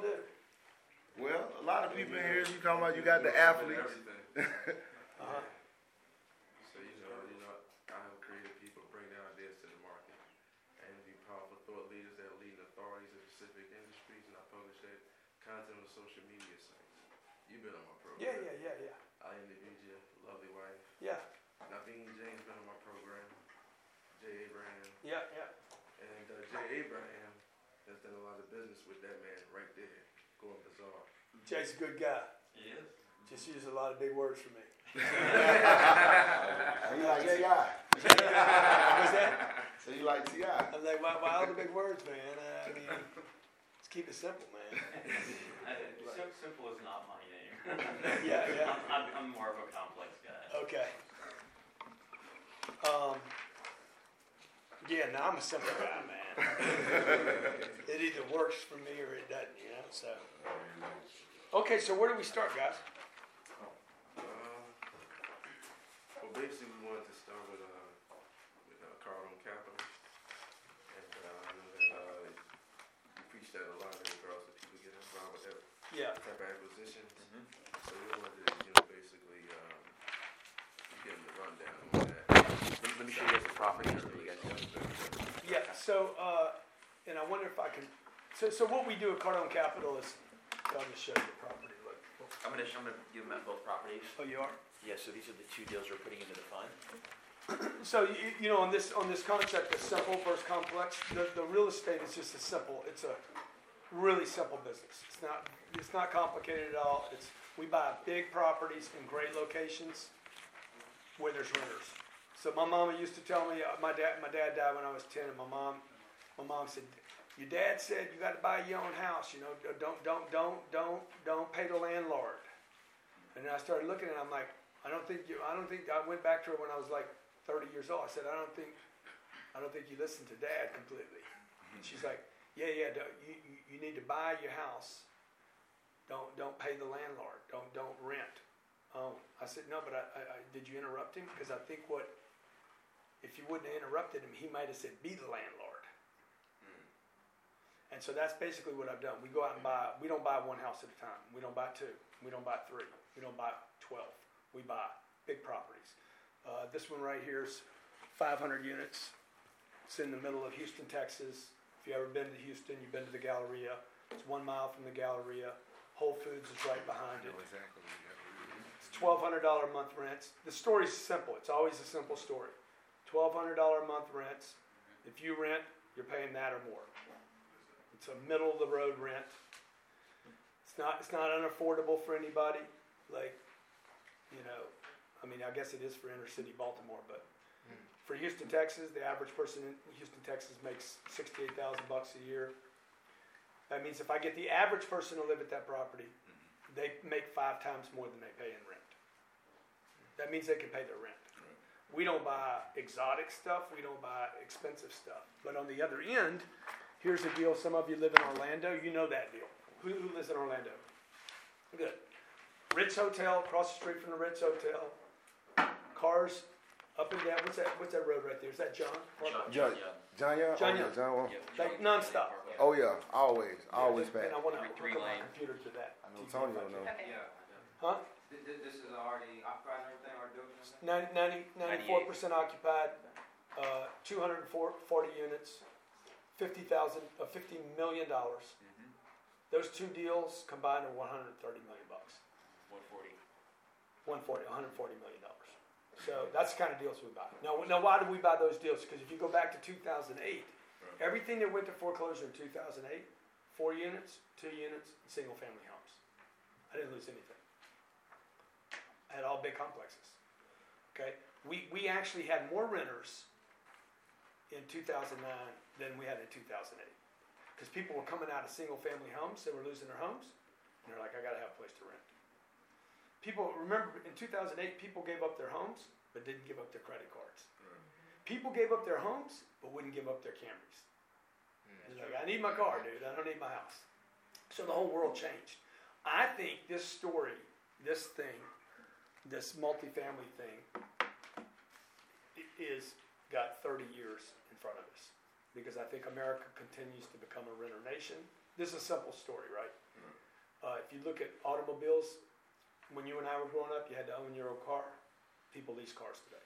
y'all do? Well, a lot of people in here, you talking about you got the athletes. Uh-huh. So you know, you know, I have creative people bring their ideas to the market, and be powerful thought leaders that lead authorities in specific industries, and I publish that content on social media sites. You've been on my program. Yeah, yeah, yeah, yeah. I interviewed your lovely wife. Yeah, Naveen Jain been on my program. Jay Abraham, yeah, yeah. and uh, Jay Abraham has done a lot of business with that man right there, Gordon Bazar. Jay's a good guy. He is. Just uses a lot of big words for me. So you like Ti? What's that? So you like Ti? I'm like, why, why all the big words, man? Uh, I mean, let's keep it simple, man. Sim- Simple is not my name. Yeah, yeah. I'm, I'm, I'm more of a complex guy. Okay. Um, yeah, no, I'm a simple guy, man. it either works for me or it doesn't, you know. So, okay, so where do we start, guys? Uh, well, basically, we wanted to start with uh, with uh, Cardone Capital, and uh, I know that uh, you preach that a lot in regards to people getting involved with that Yeah. type of acquisition. Mhm. So we wanted to, you know, basically um, give them the rundown on that. Let let me show you guys the property, so you guys. Yeah. So, uh, and I wonder if I can. So, so what we do at Cardone Capital is, I'll just show you the property. Look. I'm gonna, I'm gonna give them both properties. Oh, you are. Yeah, so these are the two deals we're putting into the fund. So you, you know, on this on this concept of simple versus complex, the, the real estate is just a simple. It's a really simple business. It's not it's not complicated at all. It's we buy big properties in great locations where there's renters. So my mama used to tell me uh, my dad my dad died when I was ten, and my mom my mom said. Your dad said you got to buy your own house. You know, don't don't don't don't don't pay the landlord. And I started looking it. I'm like, I don't think you. I don't think I went back to her when I was like 30 years old. I said, I don't think, I don't think you listened to dad completely. And she's like, yeah, yeah, you, you, need to buy your house. Don't, don't pay the landlord. Don't, don't rent. Oh, I said, no, but I, I, I did you interrupt him? Because I think what, if you wouldn't have interrupted him, he might have said, be the landlord. And so that's basically what I've done. We go out and buy, we don't buy one house at a time. We don't buy two. We don't buy three. We don't buy 12. We buy big properties. Uh, this one right here is 500 units. It's in the middle of Houston, Texas. If you've ever been to Houston, you've been to the Galleria. It's one mile from the Galleria. Whole Foods is right behind it. exactly. It's twelve hundred dollar a month rents. The story's simple. It's always a simple story. Twelve hundred dollar a month rents. If you rent, you're paying that or more. It's a middle of the road rent. It's not. It's not unaffordable for anybody. Like, you know, I mean, I guess it is for inner city Baltimore, but hmm. for Houston, Texas, the average person in Houston, Texas makes sixty-eight thousand bucks a year. That means if I get the average person to live at that property, hmm. they make five times more than they pay in rent. That means they can pay their rent. We don't buy exotic stuff, we don't buy expensive stuff. But on the other end, here's a deal. Some of you live in Orlando, you know that deal. Who, who lives in Orlando? Good. Ritz Hotel, across the street from the Ritz Hotel. Cars up and down. What's that? What's that road right there? Is that John? John, John- yeah. John Young? John oh, yeah, Young. John Wall. Like nonstop. Yeah. Oh yeah, always, always And. I want to Three- three hook up my computer to that. I know TV Tony if I will know. can. Yeah. Huh? Th- th- This is already occupied and everything, or doing everything? 90, 94% occupied, uh, 240 units, 50,000, uh, 50 million dollars. Mhm. Those two deals combined are 130 million bucks. One forty. 140, 140 million dollars. So that's the kind of deals we buy. Now, now why do we buy those deals? Because if you go back to 2008, everything that went to foreclosure in 2008, four units, two units, single family homes. I didn't lose anything. I had all big complexes. Okay, we we actually had more renters in 2009 than we had in 2008 because people were coming out of single family homes. They were losing their homes, and they're like, I got to have a place to rent. People remember in 2008, people gave up their homes but didn't give up their credit cards. Mm-hmm. People gave up their homes but wouldn't give up their Camrys. Mm. It's like, I need my car, dude. I don't need my house. So the whole world changed. I think this story, this thing, this multifamily thing, is got 30 years in front of us because I think America continues to become a renter nation. this is a simple story, right? Uh, if you look at automobiles, when you and I were growing up, you had to own your own car. People lease cars today.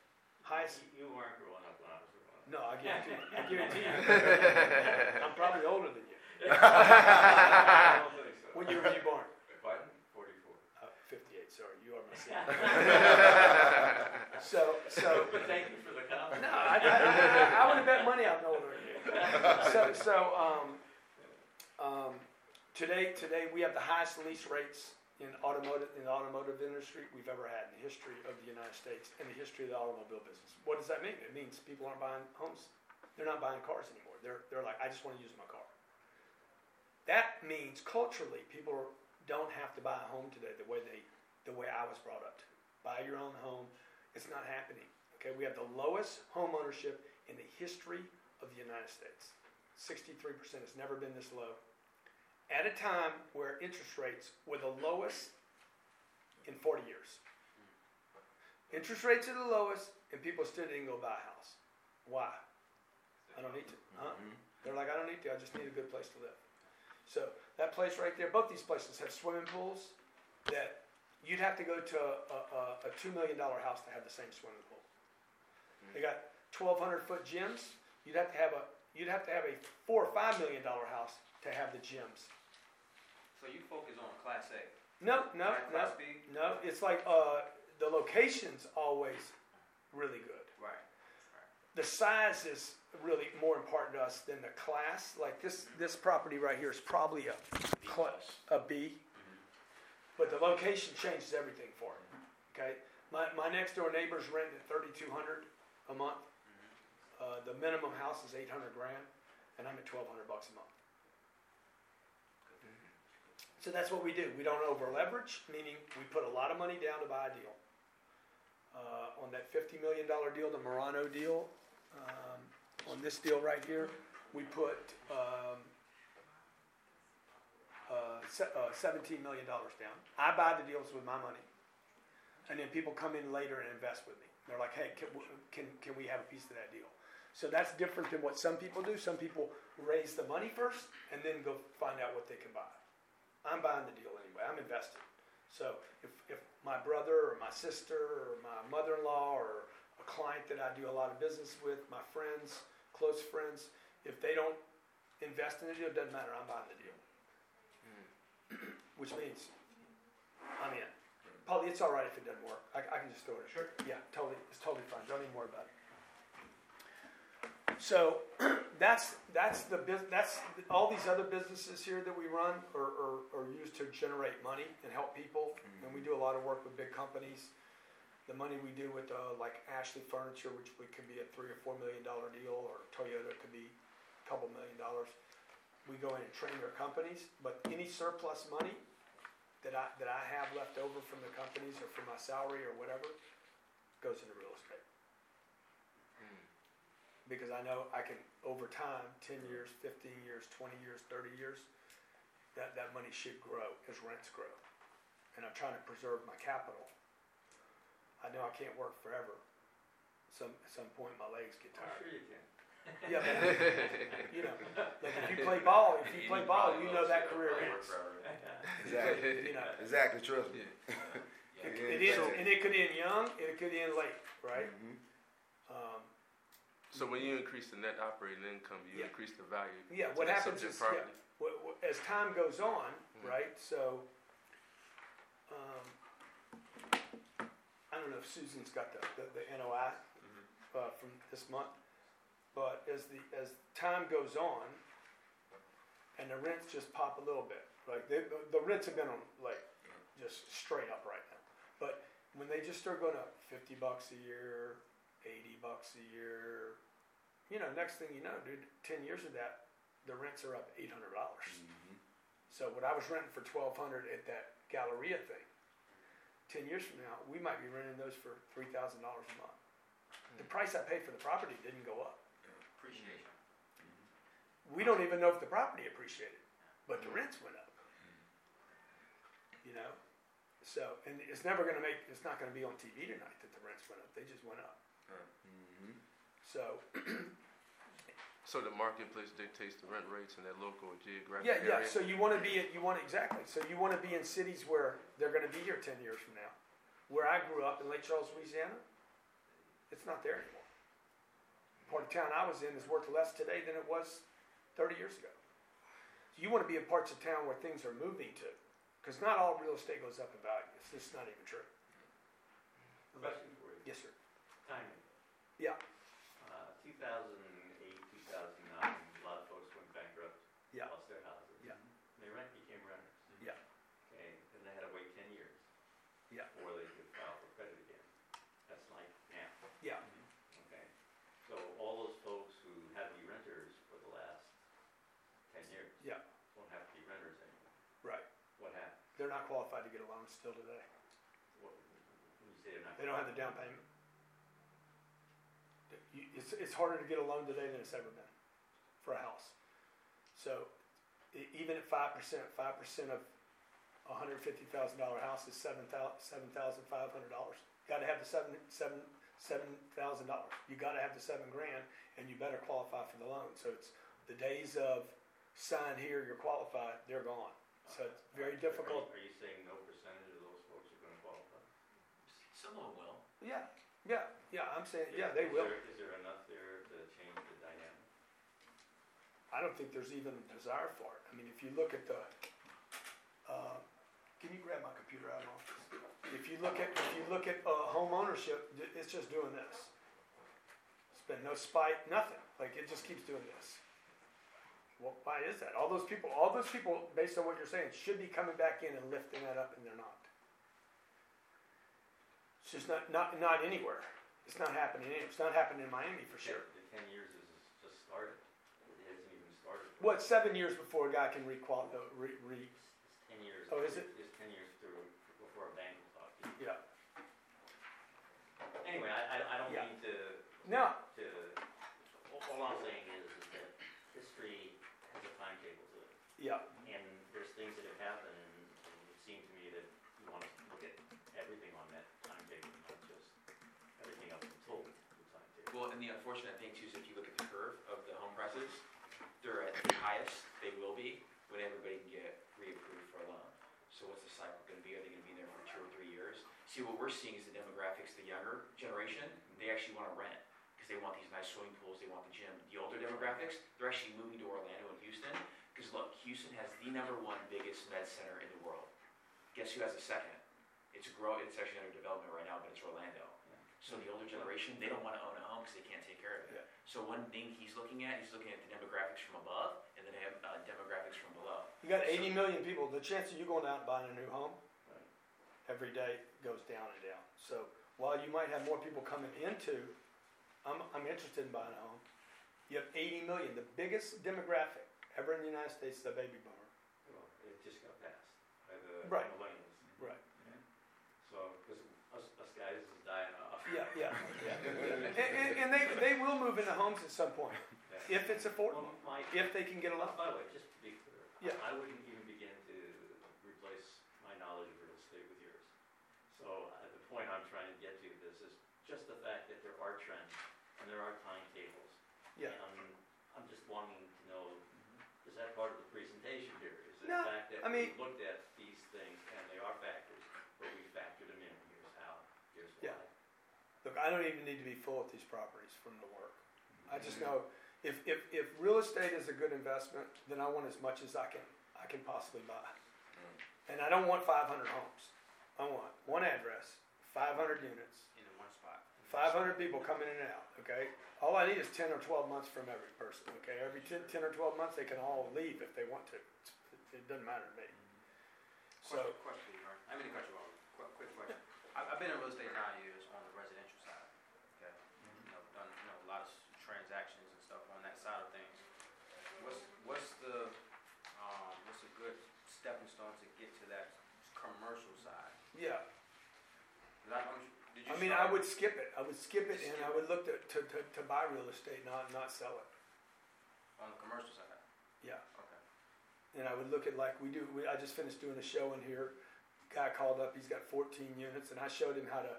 Highest, You weren't growing up when I was growing up. no, I guarantee, I guarantee you. I'm probably older than you. I don't think so. When year were you born? Biden, forty-four. Uh, 58, sorry, you are my senior. So, so, But thank you for the compliment. no, I, I, I, I would have bet money I'm older than you. So, so, um, um, today, today we have the highest lease rates in automotive, in the automotive industry we've ever had in the history of the United States and the history of the automobile business. What does that mean? It means people aren't buying homes. They're not buying cars anymore. They're, they're like, I just want to use my car. That means culturally, people don't have to buy a home today the way they, the way I was brought up to. Buy your own home. It's not happening. Okay, we have the lowest home ownership in the history of the United States. 63% has never been this low. At a time where interest rates were the lowest in 40 years. Interest rates are the lowest, and people still didn't go buy a house. Why? I don't need to. Huh? Mm-hmm. They're like, I don't need to. I just need a good place to live. So that place right there, both these places have swimming pools that you'd have to go to a, a, a two million dollar house to have the same swimming pool. They got twelve hundred foot gyms. You'd have to have a you'd have to have a four or five million dollar house to have the gyms. So you focus on Class A. No, no, Not no, Class B? no. It's like uh, the location's always really good. Right. the size is really more important to us than the class. Like this, this property right here is probably a, cla- a B, but the location changes everything for it. Okay, my, my next door neighbor's renting at thirty-two hundred a month. Uh, the minimum house is eight hundred grand, and I'm at twelve hundred bucks a month. So that's what we do. We don't over leverage, meaning we put a lot of money down to buy a deal. Uh, on that fifty million dollar deal, the Morano deal, um, on this deal right here, we put, um, uh, uh, seventeen million dollars down. I buy the deals with my money. And then people come in later and invest with me. They're like, hey, can, can, can we have a piece of that deal? So that's different than what some people do. Some people raise the money first and then go find out what they can buy. I'm buying the deal anyway. I'm invested. So if, if my brother or my sister or my mother-in-law or a client that I do a lot of business with, my friends, close friends, if they don't invest in the deal, it doesn't matter. I'm buying the deal. Hmm. Which means I'm in. Probably it's all right if it doesn't work. I, I can just throw it. Sure. Yeah, totally. It's totally fine. Don't even worry about it. So that's that's the that's all these other businesses here that we run are, are, are used to generate money and help people. And we do a lot of work with big companies. The money we do with uh, like Ashley Furniture, which we could be a three or four million dollar deal, or Toyota could be a couple million dollars. We go in and train their companies, but any surplus money that I that I have left over from the companies or from my salary or whatever goes into real because I know I can, over time, ten years, fifteen years, twenty years, thirty years, that, that money should grow as rents grow. And I'm trying to preserve my capital. I know I can't work forever. Some, at some point, my legs get I'm tired. sure you can. Yeah, but, you know, like if you play ball, if you play ball, you know that career ends. Exactly. You know, Exactly. Trust me. it, it ends, and it could end young, and it could end late, right? Mhm. Um, So when you increase the net operating income, you Yeah. increase the value. Yeah, what happens is, yeah, property. wh- wh- as time goes on, Mhm. right, so, um, I don't know if Susan's got the, the, the NOI, uh, from this month, but as the, as time goes on, and the rents just pop a little bit, like, they, the, the rents have been on, like, just straight up right now. But when they just start going up fifty bucks a year, eighty bucks a year, you know, next thing you know, dude, ten years of that, the rents are up eight hundred dollars. Mhm. So what I was renting for twelve hundred at that Galleria thing, ten years from now, we might be renting those for three thousand dollars a month. Hmm. The price I paid for the property didn't go up. Appreciation. We don't even know if the property appreciated, but the hmm. rents went up. Hmm. You know, so and it's never going to make. It's not going to be on TV tonight that the rents went up. They just went up. Mhm. So So the marketplace dictates the rent rates in that local geographic Yeah, area? yeah, so you wanna be, you want, exactly, so you wanna be in cities where they're gonna be here ten years from now. Where I grew up in Lake Charles, Louisiana, it's not there anymore. Part of town I was in is worth less today than it was thirty years ago. So you wanna be in parts of town where things are moving to, cause not all real estate goes up in value, it's just not even true. Question for you. Yes, sir. Timing. Yeah. Uh, two thousand eight, two thousand nine, a lot of folks went bankrupt. Yeah. Lost their houses. Yeah. They rent, became renters. Yeah. Okay, then they had to wait ten years. Yeah. Before they could file for credit again. That's like now. Yeah, Okay, so all those folks who had to be renters for the last ten years. Yeah. Won't have to be renters anymore. right, What happened? they're not qualified to get a loan still today, What, when you say they're not. they don't have the down payment. You- It's, it's harder to get a loan today than it's ever been for a house. So even at five percent, five percent of a hundred fifty thousand dollar house is seven thou, seven thousand five hundred dollars. Gotta have the seven, seven, seven thousand dollars. You gotta have the seven grand and you better qualify for the loan. So it's the days of sign here, you're qualified, they're gone. So it's very Are you- difficult. Are you saying no percentage of those folks are gonna qualify? Some of them will. Yeah, yeah, yeah, I'm saying, yeah, they Is will. there- Is there enough there to change the dynamic? I don't think there's even a desire for it. I mean, if you look at the, uh, can you grab my computer out of office? If you look at, if you look at, uh, home ownership, th- it's just doing this. It's been no spite, nothing. Like, it just keeps doing this. Well, why is that? All those people, all those people, based on what you're saying, should be coming back in and lifting that up and they're not. It's just not, not, not anywhere. It's not happening anywhere. It's not happening in Miami for sure. The ten years is just started, it hasn't even started. What, seven years before a guy can requal, uh, re, re, It's it's ten years. Oh, is it? It's ten years through, before a bank will talk to you. yeah. Anyway, I, I, I don't Yeah. mean to, No, to, all, all I'm saying is, is that history has a timetable to it. yeah, And there's things that have happened, and it would seem to me that you wanna look at everything on that timetable, not just everything up until the timetable. Well, and the unfortunate thing too is if you look at the curve of the home prices, they're at the highest they will be when everybody can get reapproved for a loan. So what's the cycle gonna be? Are they gonna be there for two or three years? See, what we're seeing is the demographics, the younger generation, they actually wanna rent, because they want these nice swimming pools, they want the gym. The older demographics, they're actually moving to Orlando and Houston, because look, Houston has the number one biggest med center in the world. Guess who has a second? It's grow, it's actually under development right now, but it's Orlando. So the older generation, they don't wanna own a home because they can't take care of Yeah. it. So one thing he's looking at, he's looking at the demographics from above and then have, uh, demographics from below. you got eighty million people, the chance of you going out and buying a new home Right. every day goes down and down. So while you might have more people coming into, I'm, I'm interested in buying a home. You have eighty million, the biggest demographic ever in the United States, the baby boomer. Well, it just got passed by the Right. Right. So, because us, us guys is dying off. Yeah, yeah, yeah. And, and, and they, they will move into homes at some point, Yeah. if it's affordable, Well, my, if they can get a loan. by the way, just to be clear, Yeah. I wouldn't even begin to replace my knowledge of real estate with yours. So, uh, the point I'm trying to get to this is just the fact that there are trends and there are timetables. Yeah. And I'm just wanting to know, is that part of the presentation here? Is it No, the fact that I we mean- looked at these things and they are factors, but we factored them in, here's how, here's why. Yeah. Look, I don't even need to be full at these properties from the work. I just know if, if, if real estate is a good investment, then I want as much as I can, I can possibly buy. Mm. And I don't want five hundred homes. I want one address, five hundred units, In one spot. five hundred people coming in and out, okay? All I need is ten or twelve months from every person, okay? Every 10, 10 or twelve months, they can all leave if they want to. It's- It doesn't matter to me. Mm-hmm. So, Question, question, Mark. I mean to cut you off. Quick, quick question. I've, I've been in real estate now. years on the residential side. Okay. You know, done you know a lot of s- transactions and stuff on that side of things. What's what's the um what's a good stepping stone to get to that commercial side? Yeah. I, I'm, did you I mean, I start would skip it. I would skip it and I would look to, to, to, to buy real estate, not, not sell it. on the commercial side? Yeah. Okay. And I would look at like we do, we, I just finished doing a show in here. Guy called up, he's got fourteen units and I showed him how to,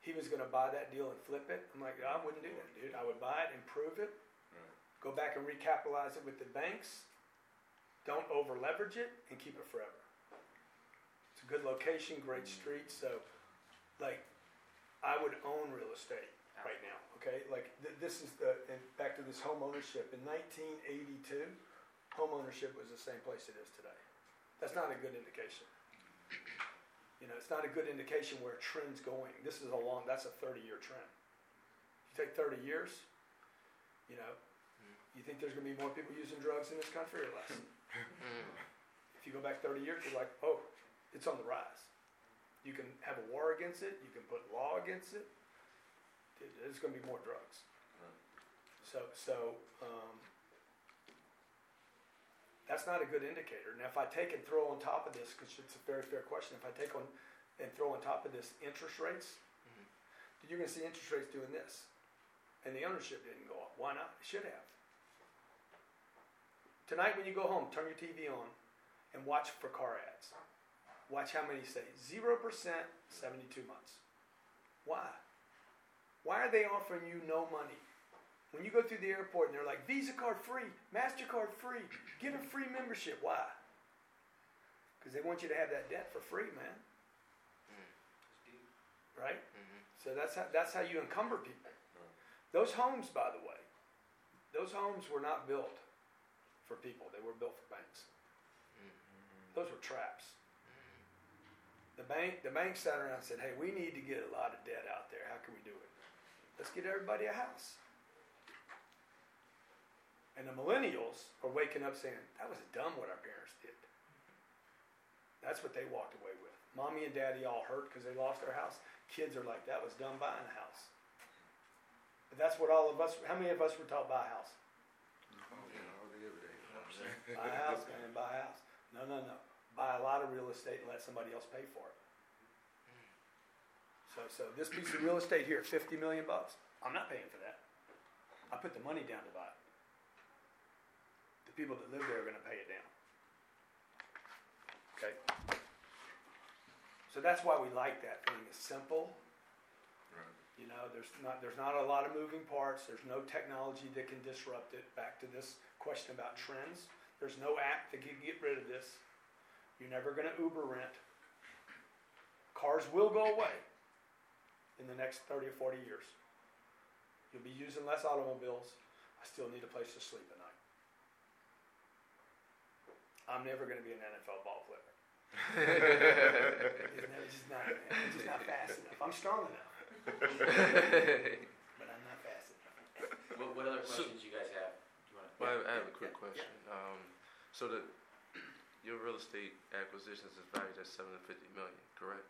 he was gonna buy that deal and flip it. I'm like, I wouldn't do that, dude. I would buy it, improve it, hmm. Go back and recapitalize it with the banks. Don't over leverage it and keep it forever. A good location, great mm. street, so like I would own real estate right now, okay? Like th- this is the, and back to this home ownership. In 1982, home ownership was the same place it is today. That's not a good indication. You know, it's not a good indication where trend's going. This is a long, that's a 30 year trend. You take 30 years, you know, mm. you think there's going to be more people using drugs in this country or less? Mm. if you go back 30 years, you're like, oh, it's on the rise. You can have a war against it, you can put law against it. There's going to be more drugs. So, so um, that's not a good indicator. Now, if I take and throw on top of this, because it's a very fair question, if I take on and throw on top of this interest rates, then you're going to see interest rates doing this. And the ownership didn't go up. Why not? It should have. Tonight, when you go home, turn your TV on and watch for car ads. Watch how many say 0%, 72 months. Why? Why are they offering you no money? When you go through the airport and they're like, Visa card free, MasterCard free, get a free membership. Why? Because they want you to have that debt for free, man. Right? Mm-hmm. So that's how, that's how you encumber people. Those homes, by the way, those homes were not built for people, they were built for banks. Mm-hmm. Those were traps. The bank, the bank sat around and said, "Hey, we need to get a lot of debt out there. How can we do it? Let's get everybody a house." And the millennials are waking up saying, "That was dumb what our parents did." That's what they walked away with. Mommy and daddy all hurt because they lost their house. Kids are like, "That was dumb buying a house." But that's what all of us. How many of us were taught buy a house? Oh, yeah, every day. Buy a house, man. Buy a house. No, no, no. Buy a lot of real estate and let somebody else pay for it. So, so this piece of real estate here, fifty million bucks. I'm not paying for that. I put the money down to buy it. The people that live there are going to pay it down. Okay. So that's why we like that thing. It's simple. You know, there's not there's not a lot of moving parts. There's no technology that can disrupt it. Back to this question about trends. There's no app that can get rid of this. You're never going to Uber rent. Cars will go away in the next 30 or 40 years. You'll be using less automobiles. I still need a place to sleep at night. I'm never going to be an NFL ball player. it's never- just not, it's just not fast enough. I'm strong enough, but I'm not fast enough. What, what other So- questions you guys have? Do you wanna- Well, I have, I have a quick Yeah, question. Um, so the, your real estate acquisitions is valued at seven hundred fifty million, correct?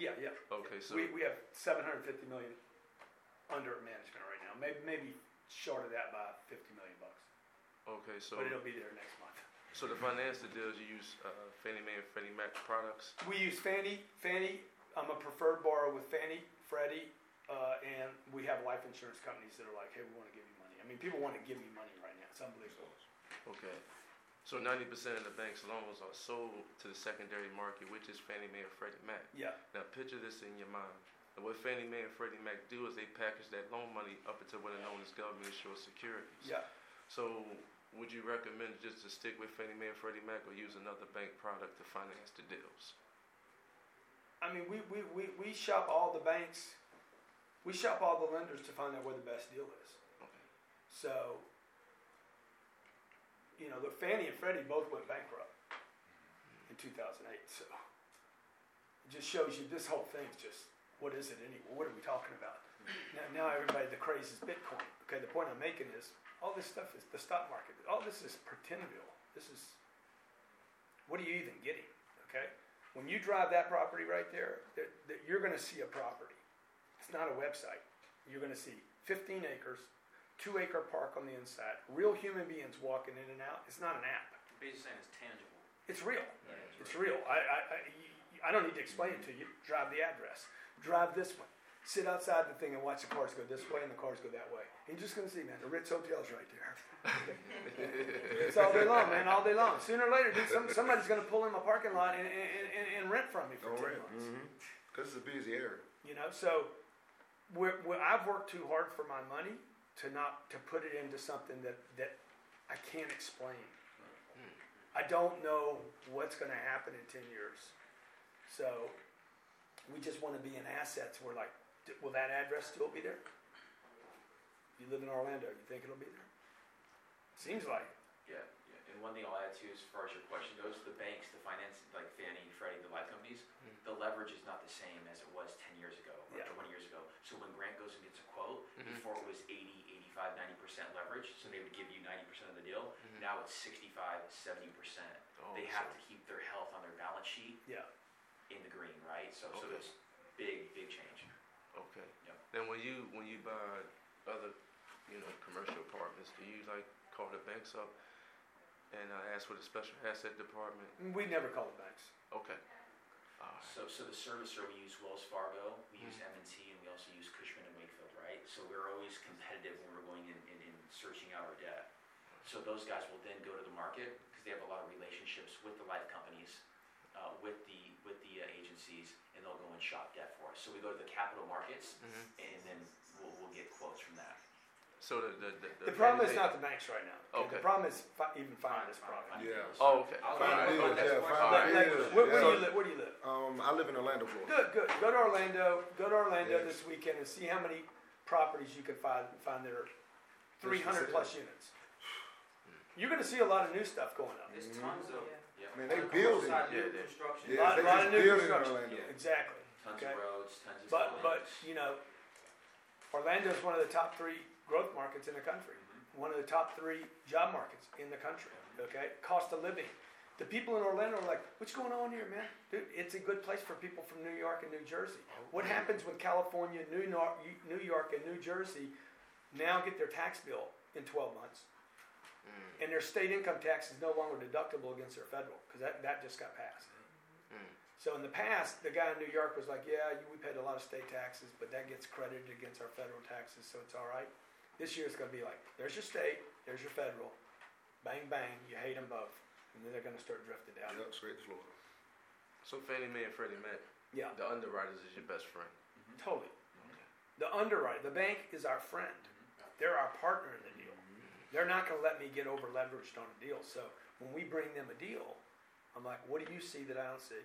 Yeah, yeah. Okay, so, We, we have 750 million under management right now. Maybe maybe short of that by 50 million bucks, okay, so, but it'll be there next month. so to finance the deals, you use, uh, Fannie Mae and Freddie Mac products? We use Fannie. Fannie. I'm a preferred borrower with Fannie, Freddie, uh, and we have life insurance companies that are like, hey, we want to give you money. I mean, people want to give me money right now. It's unbelievable. Okay. So ninety percent of the bank's loans are sold to the secondary market, which is Fannie Mae and Freddie Mac. Yeah. Now picture this in your mind. And what Fannie Mae and Freddie Mac do is they package that loan money up into what are known as government insured securities. Yeah. So would you recommend just to stick with Fannie Mae and Freddie Mac or use another bank product to finance the deals? I mean, we, we, we, we shop all the banks. We shop all the lenders to find out where the best deal is. Okay. So, you know, the Fannie and Freddie both went bankrupt in 2008. So it just shows you this whole thing's just what is it anyway? What are we talking about? Now, now everybody the craze is Bitcoin. Okay, the point I'm making is all this stuff is the stock market. All this is pretendville. This is what are you even getting? Okay, when you drive that property right there, that, that you're going to see a property. It's not a website. You're going to see 15 acres, two acre park on the inside, real human beings walking in and out. It's not an app. Basically saying it's tangible. It's real. It's real. I, I, I, I don't need to explain it to you. Drive the address. Drive this one. Sit outside the thing and watch the cars go this way and the cars go that way. And you're just going to see, man, the Ritz Hotel's right there. it's all day long, man, all day long. Sooner or later, dude, some, somebody's going to pull in my parking lot and, and, and, and rent from me for Don't 10 rent. months. Mm-hmm. Cause it's a busy area. You know, so we're, we're, I've worked too hard for my money, to not, to put it into something that, that I can't explain. I don't know what's gonna happen in ten years. So, we just wanna be in assets, we're like, will that address still be there? You live in Orlando, you think it'll be there? Seems like, it. Yeah, yeah, and one thing I'll add too, as far as your question goes, the banks, the finance, like Fannie, Freddie, the life companies, Mm. the leverage is not the same as it was ten years ago or Yeah. twenty years ago. So when Grant goes and gets a quote, Mhm. before it was 80, 85, 90 percent leverage, so they would give you ninety percent of the deal. Mhm. Now it's 65, 70 percent. Oh, They so- have to keep their health on their balance sheet yeah, in the green, right? So, so Okay. it's big, big change. Okay. Yep. Then when you when you buy other, you know, commercial apartments, do you like call the banks up and uh, ask for the special asset department? we never call the banks. Okay. All right. So, so the servicer, we use Wells Fargo, we use Mm. M&T, and we also use Cushman and Wakefield, right? So we're always competitive when we're going in, in, in searching out our debt. So those guys will then go to the market, because they have a lot of relationships with the life companies, uh, with the, with the uh, agencies, and they'll go and shop debt for us. So we go to the capital markets, Mhm. and then we'll, we'll get quotes from that. So the the the, The problem is Fannie not the banks right now. Okay. The problem is fi- even finding this Fine, property. Yeah. Oh, okay. I'll- Find I'll- deals, I'll- yeah, I'll- Like, like, deals. where, where do Yeah. you live? Where do you live? Um, I live in Orlando, Florida. Good, good. Go to Orlando. Go to Orlando Yes. this weekend and see how many properties you can find. Find that are 300 plus units. You're going to see a lot of new stuff going up. There's tons of. Yep. Man, they on the commercial building. side, Yeah, new they- construction. Yeah, Lot- they lot of new building in construction. Orlando. Yeah. Exactly. Tons Okay. of roads, tons of But but buildings. you know, Orlando is one of the top three growth markets in the country. Mm-hmm. One of the top three job markets in the country. Okay, cost of living. The people in Orlando are like, "What's going on here, man? Dude, it's a good place for people from New York and New Jersey." What happens when California, New York, New York, and New Jersey now get their tax bill in 12 months, Mm, and their state income tax is no longer deductible against their federal because that, that just got passed. mm. So in the past, the guy in New York was like, yeah, we paid a lot of state taxes, but that gets credited against our federal taxes, so it's all right. This year it's gonna be like, there's your state, there's your federal, bang, bang, you hate them both, and then they're gonna start drifting down. Yep, straight to Florida. So Fannie Mae and Freddie Mac, Yeah, the underwriters is your best friend. Mm-hmm. totally. The underwriter, the bank is our friend. Mm-hmm. They're our partner in the deal. Mm-hmm. They're not gonna let me get over leveraged on a deal, so when we bring them a deal, I'm like, what do you see that I don't see?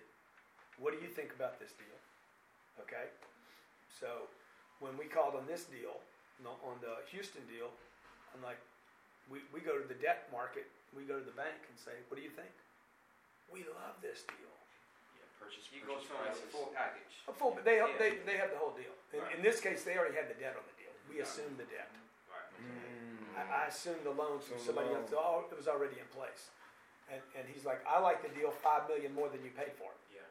What do you think about this deal? Okay? So when we called on this deal, no- on the Houston deal, I'm like, we, we go to the debt market, we go to the bank and say, what do you think? We love this deal. Yeah, purchase, You go purchase to them prices. a full package. A full, they, Yeah. they, they have the whole deal. In, Right. in this case, they already had the debt on the deal. We Yeah. assumed the debt. Right. I, I assumed the loans from Assumed the somebody else, oh, it was already in place. And, and he's like, I like the deal five million more than you paid for it. Yeah.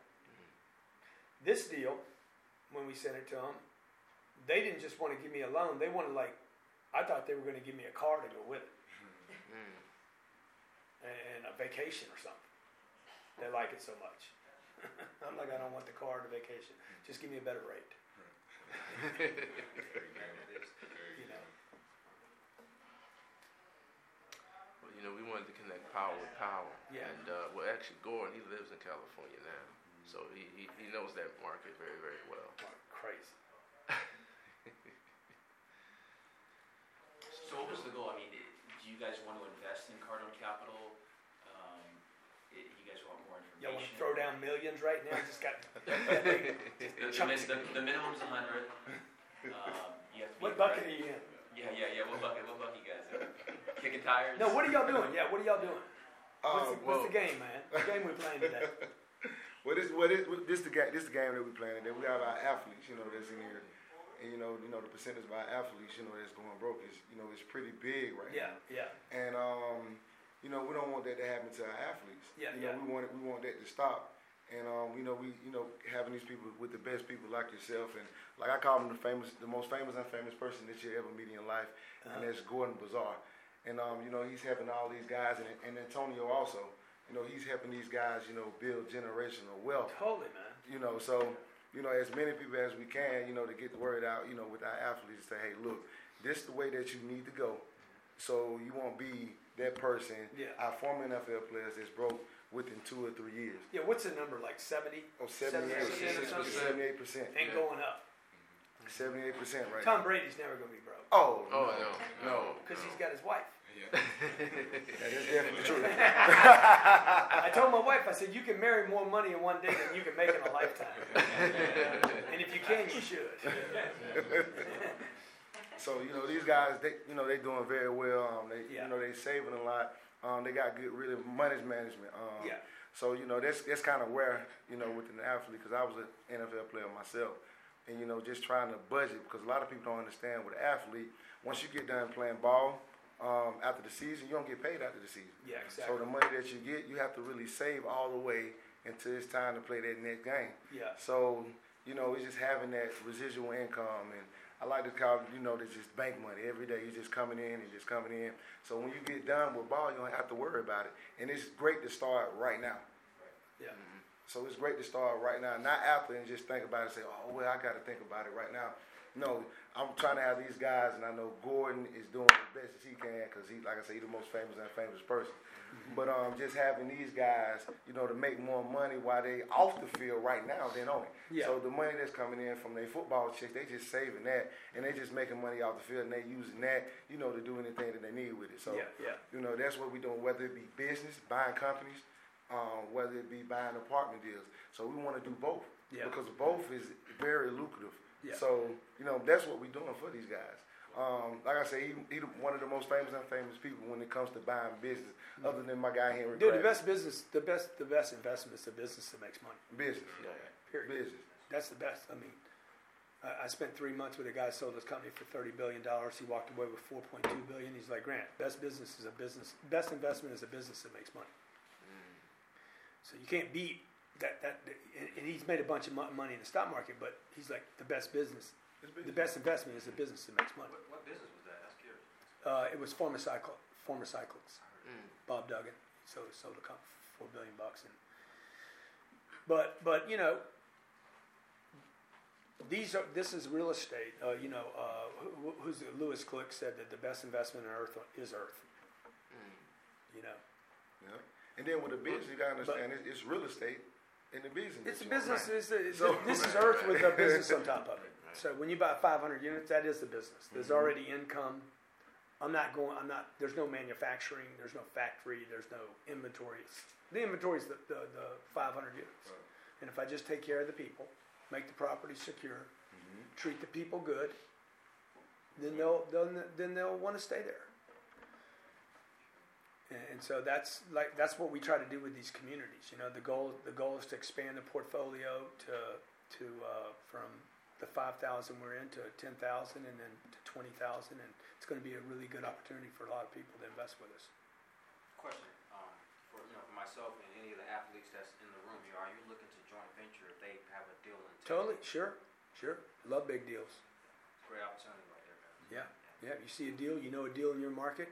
This deal, when we sent it to them, they didn't just want to give me a loan. They wanted like, I thought they were going to give me a car to go with it Mm. And a vacation or something. They like it so much. I'm like, I don't want the car or the vacation. Just give me a better rate. You know. Well, you know, we wanted to connect power with power. Yeah. And uh, well, actually, Gordon, he lives in California now, so he, he, he knows that market very very well. Crazy. So what was the goal? I mean, do you guys want to invest in Capital? Um, i- you guys want more Y'all want to throw down millions right now? Just got The, the, chunks. the, the minimum's a hundred. Um, you have to be. What bucket are aggressive. you in? Yeah, yeah, yeah. What bucket? What bucket you guys in? Kicking tires? No, what are y'all doing? Yeah, what are y'all doing? What's, Um, the, what's the game, man? The game we're playing today. Well, this, well, this, this the game. This the game that we playing. That we have our athletes, you know, that's in here, and you know, you know, the percentage of our athletes, you know, that's going broke is, you know, it's pretty big right Yeah, now. yeah. yeah. And um, you know, we don't want that to happen to our athletes. Yeah, you know, yeah. we want it, we want that to stop. And um, you know, we, you know, having these people with the best people like yourself, and like I call him the famous, the most famous and famous person that you ever meet in your life, and Uh-huh. that's Gordon Bazar. And um, you know, he's helping all these guys, and, and Antonio also. You know, he's helping these guys, you know, build generational wealth. Totally, man. You know, so you know, as many people as we can, you know, to get the word out, you know, with our athletes, say, hey, look, this is the way that you need to go, so you won't be that person. Yeah. Our former NFL players that's broke within two or three years. Yeah, what's the number? Like 70? Oh, 78 78% or 78 percent. And Yeah. going up. Seventy-eight percent right Tom now. Brady's never gonna be broke Oh, Oh, no, no, no. because he's got his wife. That is definitely true. I told my wife, I said, you can marry more money in one day than you can make in a lifetime. and if you can, you should. So you know these guys, they you know they doing very well. Um, they Yeah. you know they saving a lot. Um, they got good really money management. Um, Yeah. So you know that's that's kind of where you know with an athlete because I was an NFL player myself, and you know just trying to budget because a lot of people don't understand with an athlete. Once you get done playing ball, um, after the season, you don't get paid after the season. Yeah, exactly. So the money that you get, you have to really save all the way until it's time to play that next game. Yeah. So, you know, it's just having that residual income and I like to call it, you know, it's just bank money. Every day you're just coming in and just coming in. So when you get done with ball, you don't have to worry about it. And it's great to start right now. Yeah. So it's great to start right now, not after and just think about it and say, oh, well, I got to think about it right now. No, I'm trying to have these guys, and I know Gordon is doing the best as he can because he, like I say, he's the most famous and famous person. But um, just having these guys, you know, to make more money while they off the field right now than on it. Yeah. So the money that's coming in from their football checks, they just saving that, and they just making money off the field, and they using that, you know, to do anything that they need with it. So Yeah, yeah. you know, that's what we doing, whether it be business, buying companies, um, whether it be buying apartment deals. So we want to do both Yeah. because both is very lucrative. Yeah. So you know, that's what we're doing for these guys. Um, like I say, he, he one of the most famous and famous people when it comes to buying business, other than my guy Henry. Dude, the best business, the best, the best investment is the business that makes money. business, yeah, Period. business. That's the best. I mean, I, I spent three months with a guy who sold his company for thirty billion dollars. He walked away with four point two billion. He's like, Grant, best business is a business. Best investment is a business that makes money. So you can't beat that. That and, and he's made a bunch of money in the stock market, but he's like the best business. It's The best investment is the business that makes money. What, what business was that? That's curious. Uh, it was former cycle, Pharmacyclics. Bob Duggan. So sold a company for four billion bucks. And but but you know these are this is real estate. Uh, you know uh, who, who's Lewis Click said that the best investment in Earth is Earth. You know Yeah. And then with the business, you gotta understand it's, it's real estate in the business. it's a business. It's a, So- this is Earth with a business on top of it. So when you buy 500 units, that is the business. There's Mm-hmm. already income. I'm not going. I'm not. There's no manufacturing. There's no factory. There's no inventory. The inventory is the, the, the 500 units. Right. And if I just take care of the people, make the property secure, Mm-hmm. treat the people good, then they'll, they'll then they'll want to stay there. And, so that's like that's what we try to do with these communities. You know, the goal the goal is to expand the portfolio to to uh, from the five thousand we're in to ten thousand and then to twenty thousand, and it's going to be a really good opportunity for a lot of people to invest with us. Question, um, for, you know, for myself and any of the athletes that's in the room here, are you looking to joint venture if they have a deal in? Totally, sure, sure. Love big deals. Great opportunity right there, man. Yeah, yeah. You see a deal, you know a deal in your market.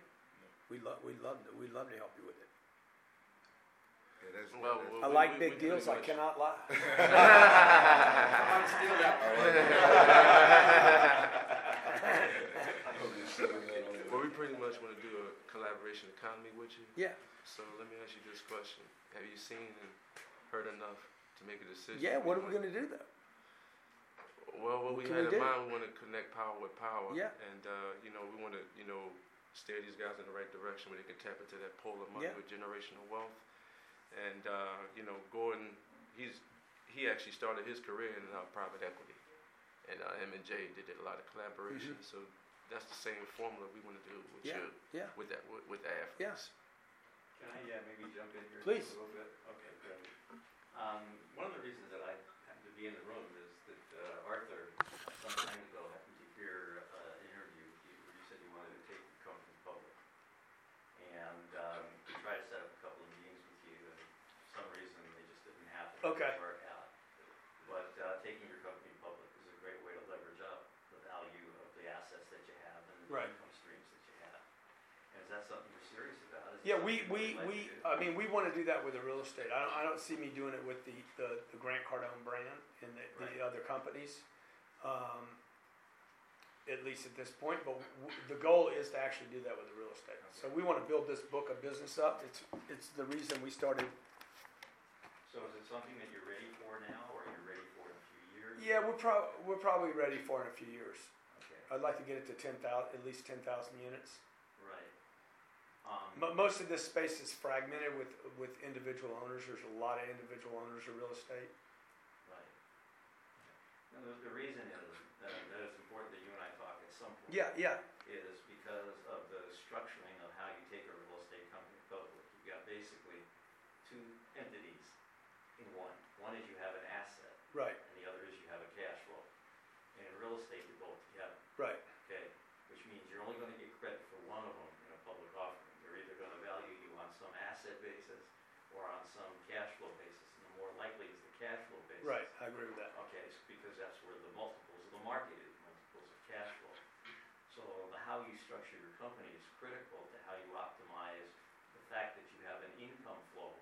We love, we love, we love to help you with it. Yeah, that's, Well, that's- well, I we- like we- big we deals. I cannot lie. Somebody steal that Well, we pretty much want to do a collaboration economy with you. Yeah, So let me ask you this question: Have you seen and heard enough to make a decision? yeah. What are we gonna do though? Well, what we Can had we in do? mind, we want to connect power with power. Yeah. And uh, you know, we want to, you know, steer these guys in the right direction where they can tap into that pool of money Yeah. with generational wealth. And uh, you know, Gordon, he's he actually started his career in uh, private equity, and uh, him and Jay did a lot of collaboration. So that's the same formula we want to do with Mm-hmm. Yeah, you, yeah. with that, with, with the athletes. Can I, yeah, maybe jump in here? Please. A little bit? Okay, good. Um, one of the reasons that I happen to be in the room is that uh, Arthur, some time ago, happened to hear uh, an interview with you where you said you wanted to take the company public. And um, he tried to set up a couple of meetings with you, and for some reason, they just didn't happen. It Okay. out. But uh, taking your company public is a great way to leverage up the value of the assets that you have and the Right. income streams that you have. And is that something you're serious about? Is it Yeah, we, something we, you'd like we, to do? I mean, we want to do that with the real estate. I don't, I don't see me doing it with the, the, the Grant Cardone brand and the, the other companies. Um, at least at this point, but w- the goal is to actually do that with the real estate. So we want to build this book of business up. It's, it's the reason we started. It something that you're ready for now, or you're ready for in a few years? Yeah, we're prob, we're probably ready for in a few years. Okay, I'd like to get it to ten thousand, at least ten thousand units. right. Um, But most of this space is fragmented with, with individual owners. There's a lot of individual owners of real estate. Right. And the, the reason is, uh, that it's important that you and I talk at some point. Yeah, yeah, Is because of the structuring of how you take a real estate company public. You've got basically two entities in one. One is you have an asset, right, and the other is you have a cash flow. And in real estate, you're both together, right, okay? Which means you're only gonna get credit for one of them in a public offering. They're either gonna value you on some asset basis or on some cash flow basis, and the more likely is the cash flow basis. right. I agree with that. Okay, so because that's where the multiples of the market is, multiples of cash flow. So the how you structure your company is critical to how you optimize the fact that you have an income flow,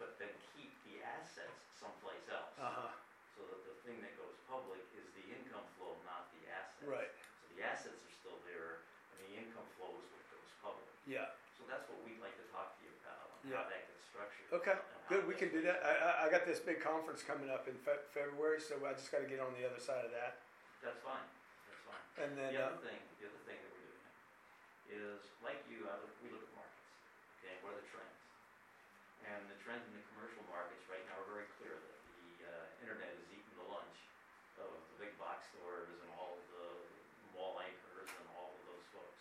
but then keep the assets someplace else. Uh-huh, So that the thing that goes public is the income flow, not the assets. right, So the assets are still there, and the income flow is what goes public. yeah. So that's what we'd like to talk to you about, on Yeah. how that gets structured. Okay, and good, we can do that. I, I, I got this big conference coming up in Fe- February, so I just gotta get on the other side of that. That's fine, that's fine. And then, The uh, other thing, the other thing that we're doing is, like you, I look, we look at markets, okay, what are the trends? And the trends in the commercial markets right now are very clear that the, uh, internet is eating the lunch of the big box stores and all of the mall anchors and all of those folks.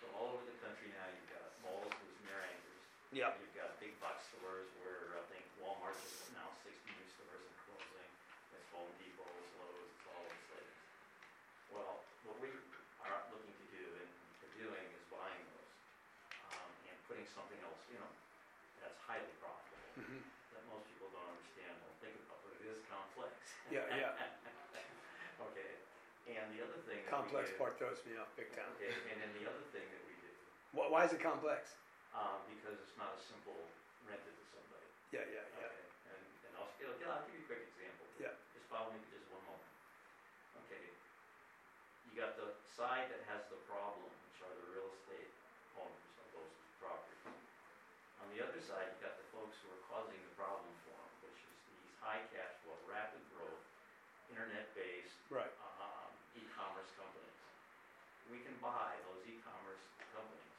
So all over the country now, you've got malls with near anchors. yeah, You've got big box stores where I think Walmart has announced sixty new stores and closing. It's Home Depot, it's Lowe's, it's all those things. Well, what we are looking to do and are doing is buying those, um, and putting something else in them that's highly profitable, mhm, that most people don't understand, don't think about, but it is complex. yeah, yeah. Okay, and the other thing that we Complex do- part throws me off big time. Okay, and then the other thing that we do, Why, why is it complex? um, because it's not a simple rented to somebody. Yeah, yeah, yeah. Okay, and, and I'll, you know, I'll give you a quick example. Yeah. Just follow me for just one moment. Okay, you got the side that has the problem, which are the real estate owners of those properties. On the other side, you've got the folks who are causing the problem for them, which is these high cash flow, rapid growth, internet-based, Right, um, e-commerce companies. We can buy those e-commerce companies,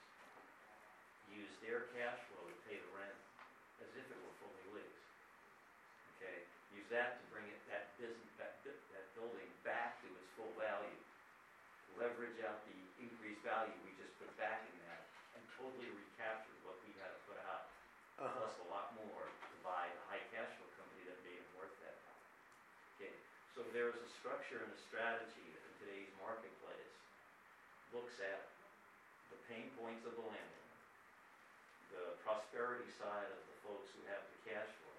use their cash flow to pay the rent as if it were fully leased. Okay, use that to bring it, that business, that, bu- that building back to its full value. Leverage out the increased value we just put back in that and totally recapture what we had to put out uh-huh, plus a lot more to buy the high cash flow company that made it worth that amount. Okay, so there's a structure and a strategy in today's marketplace looks at the pain points of the landlord, the prosperity side of the folks who have the cash flow,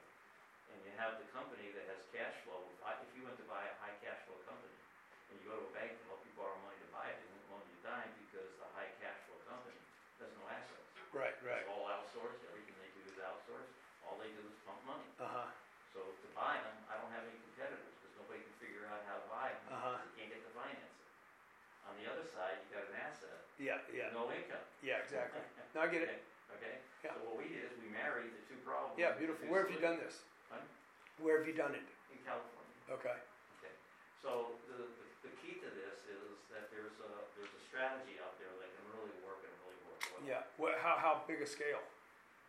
and you have the company that has cash flow. If I- If you went to buy a high cash flow company, and you go to a bank to help you borrow money to buy it, they won't loan you a dime because the high cash flow company has no assets. right, right, It's all outsourced, everything they do is outsourced, all they do is pump money. uh-huh, So to buy them, I don't have any competitors, because nobody can figure out how to buy them, Uh-huh. because they can't get the financing. On the other side, you got an asset, yeah, yeah, no income. yeah, exactly. No, I get it. Okay, Yeah. so what we did is we married the two problems. Yeah, beautiful. Where have you done this? Huh? Where have you done it? In California. Okay, Okay, so the, the, the key to this is that there's a, there's a strategy out there that can really work and really work well. yeah. What, how, how big a scale?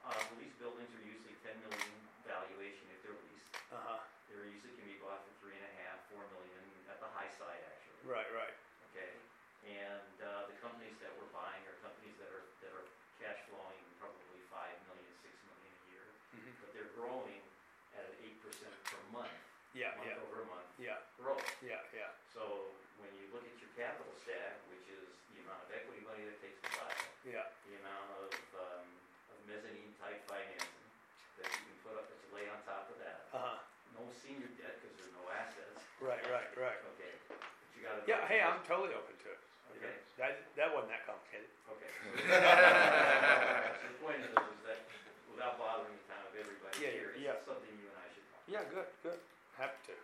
Uh, buildings are usually ten million valuation if they're leased. Uh-huh, They're usually can be bought for three and a half, four million at the high side actually. right, right, and, uh, the companies that we're buying are companies that are, that are cash flowing probably five million, six million a year. mhm, But they're growing at an eight percent per month, yeah, month yeah, over month yeah, growth. yeah, yeah, So when you look at your capital stack, which is the amount of equity money that takes to buy it, yeah, the amount of, um, of mezzanine type financing that you can put up, that's lay on top of that. uh-huh, No senior debt, cause there's no assets. right, right, right. Okay, but you gotta. Yeah, hey, I'm totally open to it. Okay, That, that wasn't that complicated. okay. The point is, is that without bothering the time of everybody Yeah, here, yeah. it's something you and I should talk. Yeah, good, good. Happy to.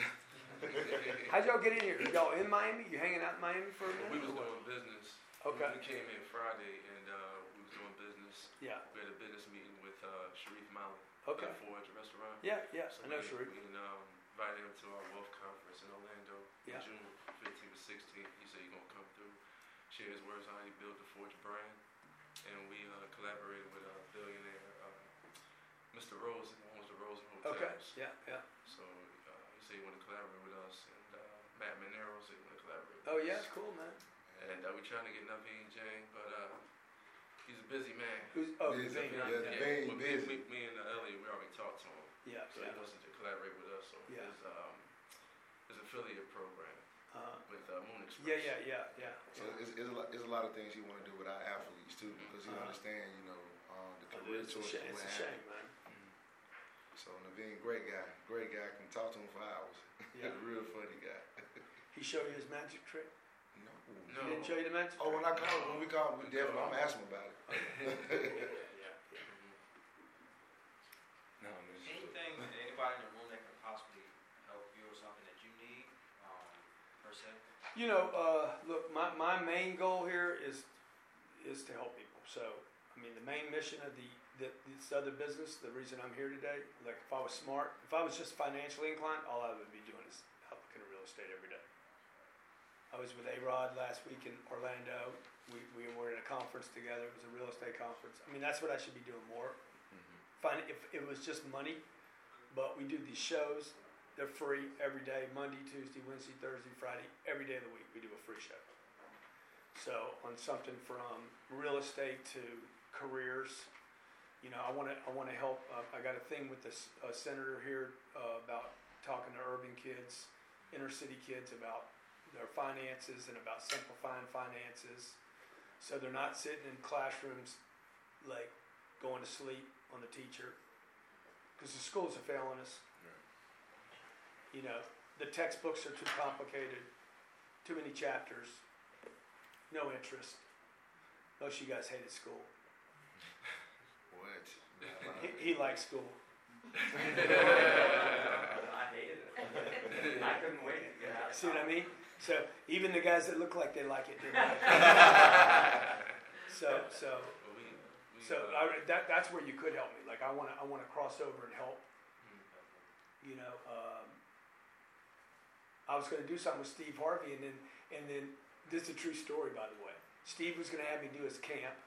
How'd y'all get in here? Y'all in Miami? You hanging out in Miami for a minute? We was minute? or doing business. Okay. We came in Friday and, uh, we was doing business. Yeah, We had a business meeting with, uh, Sharif Okay. at Forge Restaurant. Yeah, yeah, So I know we, Sharif. We um, invited him to our Wealth Conference in Orlando Yeah. June 15th to 16th. He said he's gonna come through, share his words on how he built the Forge brand, and we uh, collaborated with a billionaire, uh, Mr. Rose, owns the Rosen Hotels. Okay, yeah, yeah. So uh, he said he wanted to collaborate with us, and uh, Matt Monero said he wanted to collaborate. With Oh, us. yeah, cool, man. And uh, we're trying to get Naveen Jain, but uh, busy man. Who's, oh, Busy, Naveen, yeah, yeah, Naveen. we, busy. Me, me and uh, Elliot, we already talked to him, yeah, so yeah. he wants to collaborate with us. So Yeah. his um, his affiliate program Uh, with uh, Moon Express. yeah, yeah, yeah, yeah. So it's, it's, a lot, it's a lot of things he want to do with our athletes too, because he Uh-huh. understand, you know, um, the career It's a choices shame, we it's a shame, man. So Naveen, great guy, great guy. Can talk to him for hours. Yeah. Real funny guy. He showed you his magic trick? No. No. He didn't show you the magic Oh, when I call when we call him, we definitely. I'm gonna ask him about it. Yeah, yeah, yeah. No, man. Anything, anybody in the room that can possibly help you or something that you need, um, per se? You know, uh, look, my, my main goal here is is to help people. So, I mean, the main mission of the, the this other business, the reason I'm here today, like if I was smart, if I was just financially inclined, all I would be doing is helping at real estate every day. I was with A Rod last week in Orlando. We, we were in a conference together. It was a real estate conference. I mean, that's what I should be doing more. Fine, if it was just money, but we do these shows. They're free every day, Monday, Tuesday, Wednesday, Thursday, Friday, every day of the week. We do a free show. So on something from real estate to careers, you know, I want to I want to help. Uh, I got a thing with this uh, senator here uh, about talking to urban kids, inner city kids about their finances and about simplifying finances, so they're not sitting in classrooms like going to sleep on the teacher because the schools are failing us. You know, the textbooks are too complicated, too many chapters, no interest. Most of you guys hated school. What? He, he likes school. I hated it. I couldn't wait to get out. See what I mean? So even the guys that look like they like it didn't so so so I, that that's where you could help me. Like I want to I want to cross over and help. You know, um, I was going to do something with Steve Harvey, and then and then this is a true story, by the way. Steve was going to have me do his camp,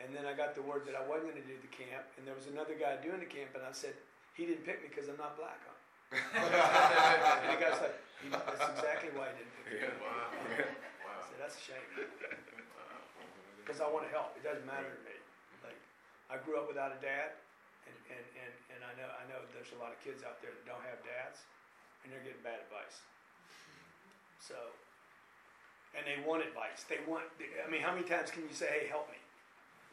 and then I got the word that I wasn't going to do the camp, and there was another guy doing the camp, and I said he didn't pick me because I'm not black, huh? and the guy's like, he, that's exactly why he didn't pick me. wow. I said that's a shame because I want to help. It doesn't matter to me. Like I grew up without a dad, and, and, and, and I know I know there's a lot of kids out there that don't have dads, and they're getting bad advice. So, and they want advice. They want. I mean, how many times can you say, "Hey, help me,"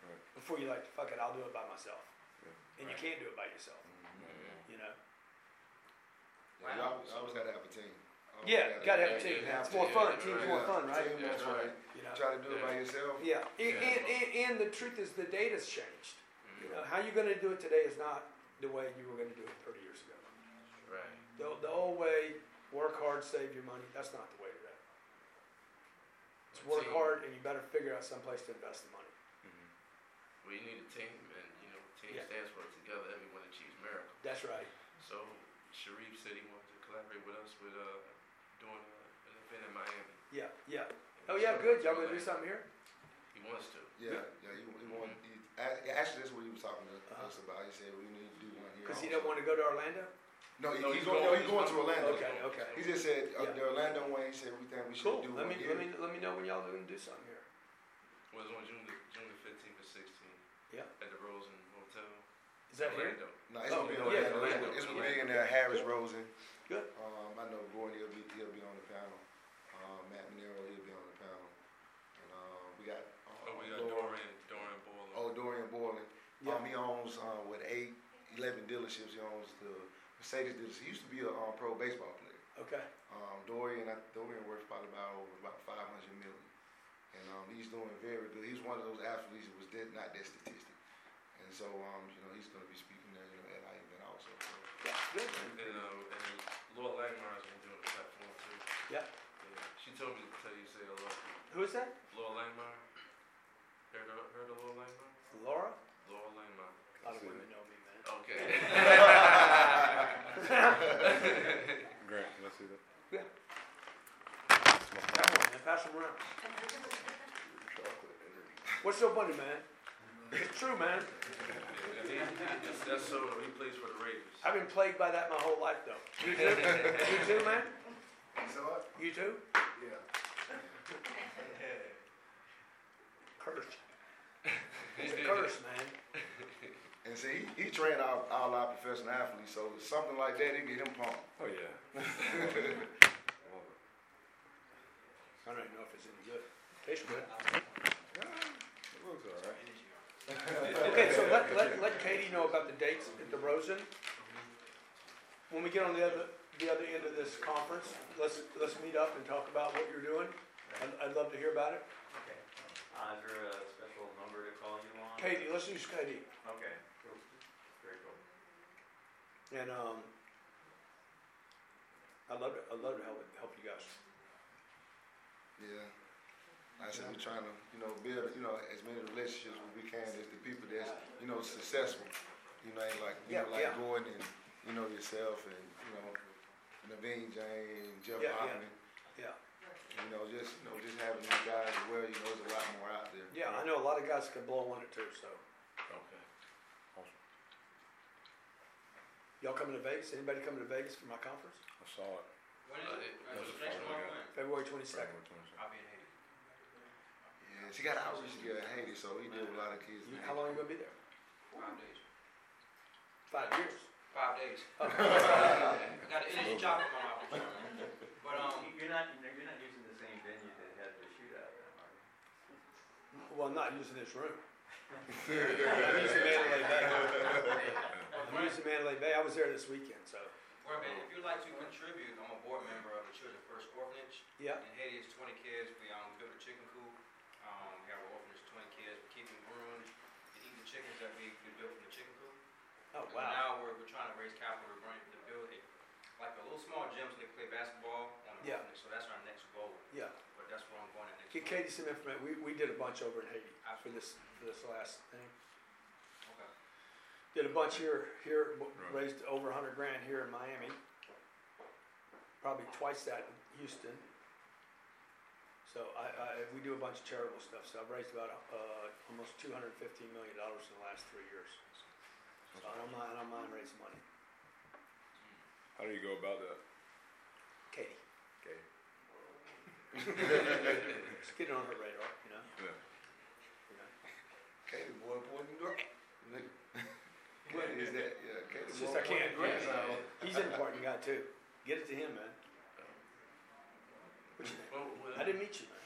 Right. before you like, "Fuck it, I'll do it by myself," Yeah. and you can't do it by yourself. Mm-hmm. You know. Yeah, you always, always gotta have a team. Always Yeah, gotta have a team. have It's to. more fun. Yeah, Team's right. more fun, right? Team, Yeah, that's that's right. You know. Try to do it by yourself. Yeah, and, Yeah. and, and, and the truth is, the data's changed. You mm-hmm. know, how you're going to do it today is not the way you were going to do it 30 years ago. Right. The, the old way, work hard, save your money, that's not the way today. It's work Team. hard, and you better figure out someplace to invest the money. Mm-hmm. We need a team, and you know, team Yeah. stands for together. Everyone achieves miracle. That's right. So Sharif said he wanted to collaborate with us with uh, doing uh, an event in Miami. Yeah, yeah. Oh, yeah, good. Y'all going to do something here? He wants to. Yeah, yeah. You, you want? You, a- actually, that's what he was talking to Uh-huh. us about. He said we need to do one here. Because he also. don't want to go to Orlando? No, he, No, he's he's going. No, going- he's going to Orlando. Okay, okay. He just said uh, Yeah. the Orlando one. He said we think we should Cool. do Let one me, here. let me, let me know when y'all going to do something here. Was on June the June the fifteenth or sixteenth. Yeah. At the Rosen Hotel. Is that here? Orlando. No, it's Oh, gonna be in yeah, Orlando. It's Orlando. with- It's with Yeah. billionaire Harris Rosen. Good. Um, I know Gordon. He'll be he'll be on the panel. Um, Matt Monero. He'll be on the panel. And um, we got. Uh, Oh, we got Dorian Dorian Boyle. Oh, Dorian Borland. Yeah. Um, he owns uh, what eight, eleven dealerships. He owns the Mercedes dealership. He used to be a um, pro baseball player. Okay. Um, Dorian, I, Dorian worth probably about over about five hundred million, and um, he's doing very good. He's one of those athletes that was dead, not that statistic, and so um, you know he's going to be speaking there, you know, at our event also. So, Yeah, good. And uh, and Laura Langmar has been doing a platform too. Yeah. Yeah. She told me to tell you say hello. Who is that? Laura Langmar. Heard of, heard of Laura Langmar? Laura? Laura Langmar. A lot of women know me, man. Okay. Grant, Let's do that. Yeah. Come on, man. Pass them around. What's so funny, man? It's true, man. That's, that's so, he plays for the Raiders. I've been plagued by that my whole life, though. You too? you too, man? So what? You too? Yeah. Curse. It's a curse, man. And see, he, he trained all, all our professional athletes, so something like that, it get him pumped. Oh, yeah. I don't even know if it's any good. Tastes good. It looks all right. Okay, so let, let, let Katie know about the dates at the Rosen. When we get on the other, the other end of this conference, let's, let's meet up and talk about what you're doing. I'd, I'd love to hear about it. Okay. Uh, is there a special number to call you on? Katie, let's use Katie. Okay, cool. Very cool. And, um, I'd love to, I'd love to help, help you guys. Yeah. Like I said, we're trying to, you know, build, you know, as many relationships as we can as the people that's, you know, successful. You know, like, you know, like yeah. Gordon and, you know, yourself and, you know, Naveen Jain and Jeff Yeah, yeah. Hoffman. Yeah. You know, just, you know, just having these guys as well, you know, there's a lot more out there. Yeah, I know a lot of guys can blow on it too, so. Okay. Y'all coming to Vegas? Anybody coming to Vegas for my conference? I saw it. When is it? That's That's the next following month, week. when? February twenty-second. I'll be in Haiti. Yeah, she got outreach together in Haiti, so we deal with a lot of kids. in How long you gonna be there? Five days. Five years. Five days. Oh. I got an energy job in my mouth. But, um, You- You're not, you're not using the same venue that had the shootout, are you? Well, I'm not using this room. I'm using Mandalay Bay. I'm using Mandalay Bay. I was there this weekend, so, well, man, if you'd like to contribute, I'm a board member of the Children First Orphanage. yeah. In Haiti, it's 20 kids. We um, built a chicken coop. Um, we have an orphanage, 20 kids. We keep them groomed. They eat the chickens that we, we built from the chicken coop. Oh, And wow. Now we're, we're trying to raise capital to bring to build a like a little small gym so they can play basketball on the Yeah. orphanage. So that's our next goal. Yeah. But that's where I'm going at next. Get month. Katie some information. We, we did a bunch over in Haiti for this, for this last thing. Okay. Did a bunch here, here, w- Right. raised over a hundred grand here in Miami. Probably twice that in Houston. So I, I, we do a bunch of charitable stuff, so I've raised about, uh, almost two hundred and fifteen million dollars in the last three years. So I don't mind, I don't mind raising money. How do you go about that? Katie, Katie. just get it on her radar, you know? Yeah. You know? Katie boy, boy, you great. What is that? Yeah, Katie It's just I can't, you great. yeah, he's an important guy too. Get it to him, man. What's your name? Well, oh, well, I didn't meet you, man.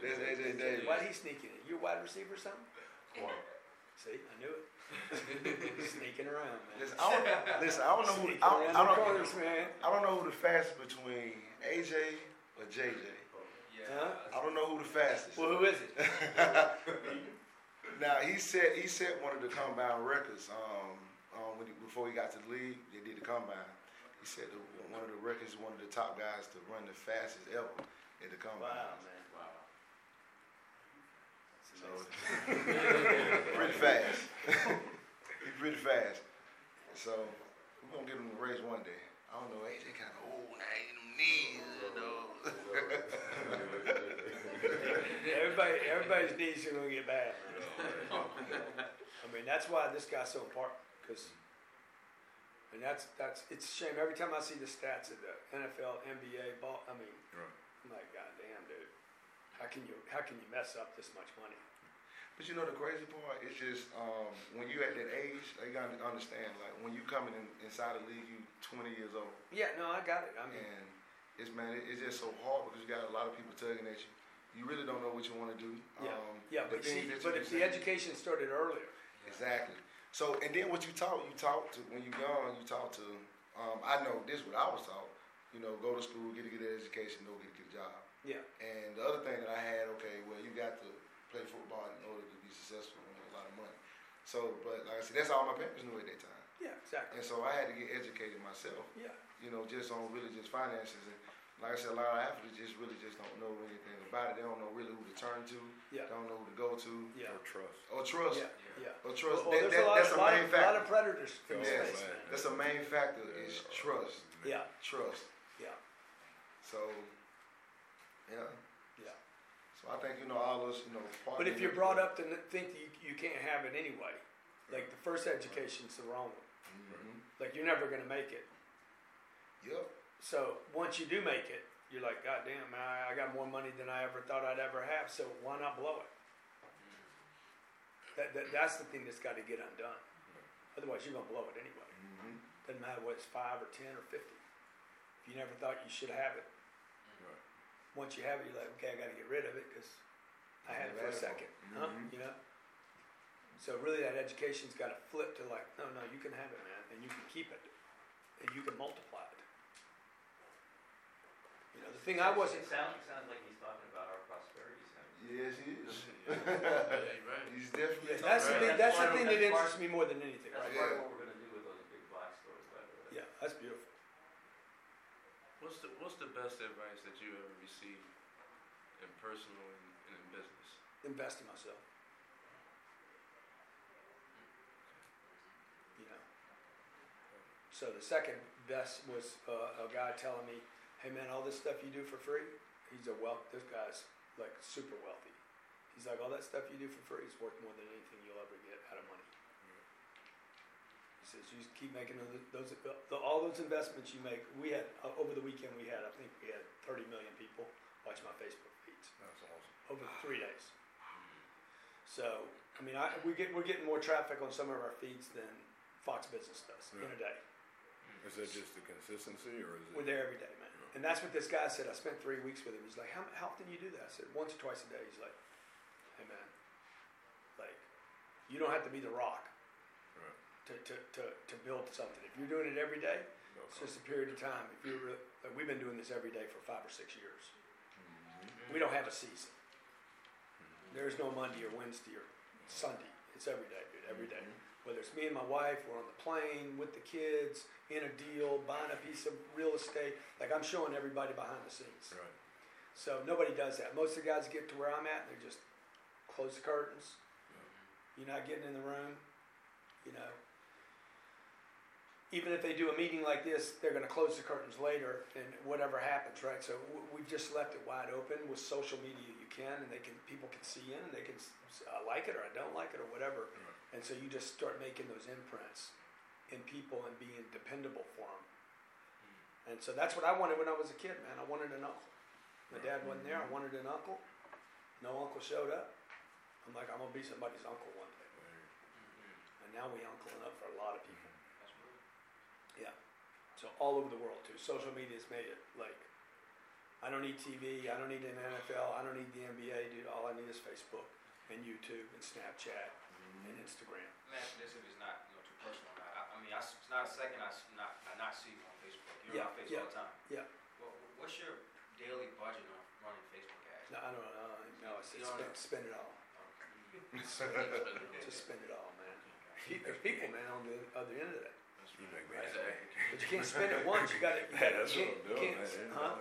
That's AJ Davis. Why'd he sneak in? You a wide receiver or something? Come on. See, I knew it. Sneaking around, man. Listen, I don't, listen, I don't know who, Sneaking I, around I the don't, corners, man. I don't know who the fastest between AJ or JJ. Yeah. Huh? I don't know who the fastest. Well, who is it? Now he said he set one of the combine records. Um, um, when he, before he got to the league, they did the combine. He said the, one of the records, one of the top guys to run the fastest ever at the combine. Wow, man. Wow. So pretty fast. He's pretty fast. So we're gonna get him to race one day. I don't know. AJ kind of old now. He them knees, you know. Everybody, everybody's knees are gonna get bad. I mean, that's why this guy's so important, because, and that's, that's, it's a shame, every time I see the stats of the NFL, NBA, ball, I mean, Right. I'm like, goddamn, dude. How can you, how can you mess up this much money? But you know the crazy part is just um, when you at that age, you gotta understand. Like when you coming in, inside the league, you 20 years old, Yeah, no, I got it, I mean, and it's man, it, it's just so hard because you got a lot of people tugging at you. You really don't know what you want to do. Yeah. Um, yeah, but see, but if the education started earlier, Exactly. So, and then what you taught, you taught to when you young, you taught to. Um, I know this is what I was taught. You know, go to school, get a good education, go get a good job. yeah, And the other thing that I had, okay, well, you got to play football in order to be successful and make a lot of money. So, but like I said, that's all my parents knew at that time. yeah, exactly, And so I had to get educated myself, yeah, you know, just on really just finances. And like I said, a lot of athletes just really just don't know anything about it. They don't know really who to turn to. yeah, They don't know who to go to. yeah, Or trust. Or trust. yeah, yeah. Or trust. Well, That- that- a that's a a main of, a lot of predators in Yeah, space, man. man. That's a main factor is trust. Yeah, Trust. yeah, So, yeah. Yeah. So So I think, you know, all those, you know. But if you're brought up to n- think that you, you can't have it anyway, like the first education's the wrong one. hmm Like you're never gonna make it. Yep. So once you do make it, you're like, God damn, man, I, I got more money than I ever thought I'd ever have. So why not blow it? That, that that's the thing that's got to get undone. Otherwise, you're gonna blow it anyway. hmm Doesn't matter whether it's five or ten or fifty. If you never thought you should have it. Once you have it, you're like, okay, I got to get rid of it because I had it for a second, huh? Mhm. You know. So really, that education's got to flip to like, no, no, you can have it, man, and you can keep it, and you can multiply it. You know, the thing I wasn't. It sounds, it sounds like he's talking about our prosperity center. Yes, he is. Yeah, right. He's definitely. Yeah, that's the thing. Right. That's the thing that of- interests me more than anything. That's Right? part of what we're gonna do with those big black stores, by the way. Yeah, that's beautiful. What's the What's the best advice that you ever received in personal and, in business? Invest in myself. You know. So the second best was uh, a guy telling me, "Hey man, all this stuff you do for free." He's a wealth. This guy's like super wealthy. He's like, all that stuff you do for free is worth more than anything you'll ever get out of money. He says, you just keep making those, those the, all those investments you make. We had uh, over the weekend we had, I think we had 30 million people watch my Facebook feeds That's awesome. over three days. So, I mean, I, we get, we're getting more traffic on some of our feeds than Fox Business does in a day. Is that just the consistency, or is it? We're there every day, man. And that's what this guy said. I spent three weeks with him. He's like, how, how often do you do that? I said, once or twice a day. He's like, hey, man, like, you don't have to be the rock. To, to, to, to build something. If you're doing it every day, No it's just a period of time. If you're, like, we've been doing this every day for five or six years. Mm-hmm. We don't have a season. Mm-hmm. There's no Monday or Wednesday or Sunday. It's every day, dude, every day. Mm-hmm. Whether it's me and my wife, we're on the plane with the kids, in a deal, buying a piece of real estate. Like I'm showing everybody behind the scenes. Right. So nobody does that. Most of the guys get to where I'm at, and they just close the curtains. You're not getting in the room. You know. Even if they do a meeting like this, they're going to close the curtains later, and whatever happens, right? So we've just left it wide open with social media. You can, and they can, people can see in, and they can, I uh, like it or I don't like it or whatever. And so you just start making those imprints in people and being dependable for them. Hmm. And so that's what I wanted when I was a kid, man. I wanted an uncle. My dad wasn't there. I hmm. wanted an uncle. No uncle showed up. I'm like, I'm gonna be somebody's uncle one day. And now we uncling up for a lot of people. Yeah. So all over the world too. Social media's made it like, I don't need TV. I don't need an NFL. I don't need the NBA, dude. All I need is Facebook and YouTube and Snapchat mm-hmm. and Instagram. Man, me ask this if it's not, you know, too personal. I, I mean, I s it's not a second I, s- not, I not see you on Facebook. You're Yeah, on Facebook yeah, all the time. yeah. Well, what's your daily budget on running Facebook ads? No, I don't know. No, I said You don't spend, spend it all. Okay. Just spend it all, man. There's people, man, on the other end of that. You make me That's happy. But you can't spend it once. You got to. Hey, that's what I'm doing, man. huh?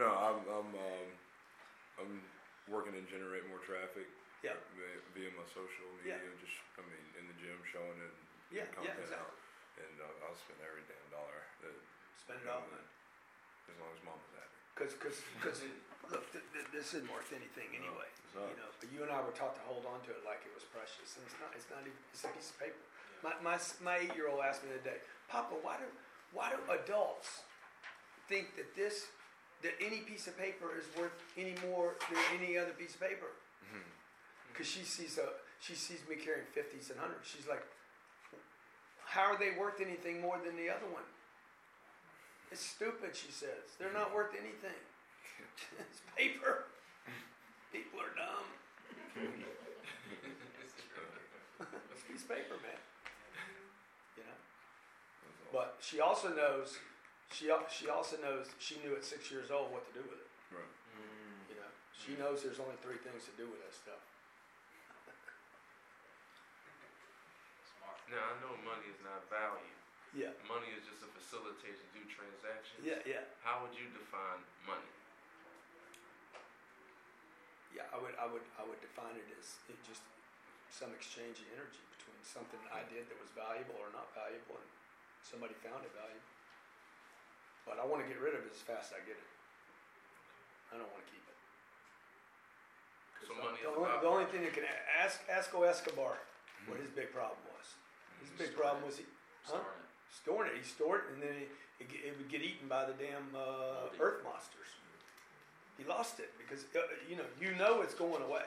No, I'm I'm um, I'm working to generate more traffic. Yeah. Via, my social Yeah. media, just I mean in the gym showing it. And Yeah, yeah, exactly. out. And uh, I'll spend every damn dollar that, Spend it all, as long as mama's happy. Because, because, because, look, th- th- this isn't worth anything anyway. not. You know, but you and I were taught to hold on to it like it was precious, and it's not. It's not even. It's a piece of paper. My my my eight year old asked me the other day, Papa, why do why do adults think that this that any piece of paper is worth any more than any other piece of paper? Mm-hmm. Because she sees a she sees me carrying fifties and hundreds. She's like, how are they worth anything more than the other one? It's stupid, she says. They're not worth anything. it's paper. People are dumb. it's a piece of paper, man. You know. But she also knows. She she also knows. She knew at six years old what to do with it. Right. Mm. You know. She knows there's only three things to do with that stuff. Now I know money is not value. Yeah. Money is just a facilitator to do transactions. Yeah. Yeah. How would you define money? Yeah. I would. I would. I would define it as it just some exchange of energy between something I did that was valuable or not valuable, and somebody found it valuable. But I want to get rid of it as fast as I get it. I don't want to keep it. So money The is only, about the only thing that can, ask, ask Escobar what his big problem was. His big problem was he, huh? Starting it. storing it. He stored it, and then it, it, it would get eaten by the damn uh, earth monsters. He lost it because uh, you know you know it's going away.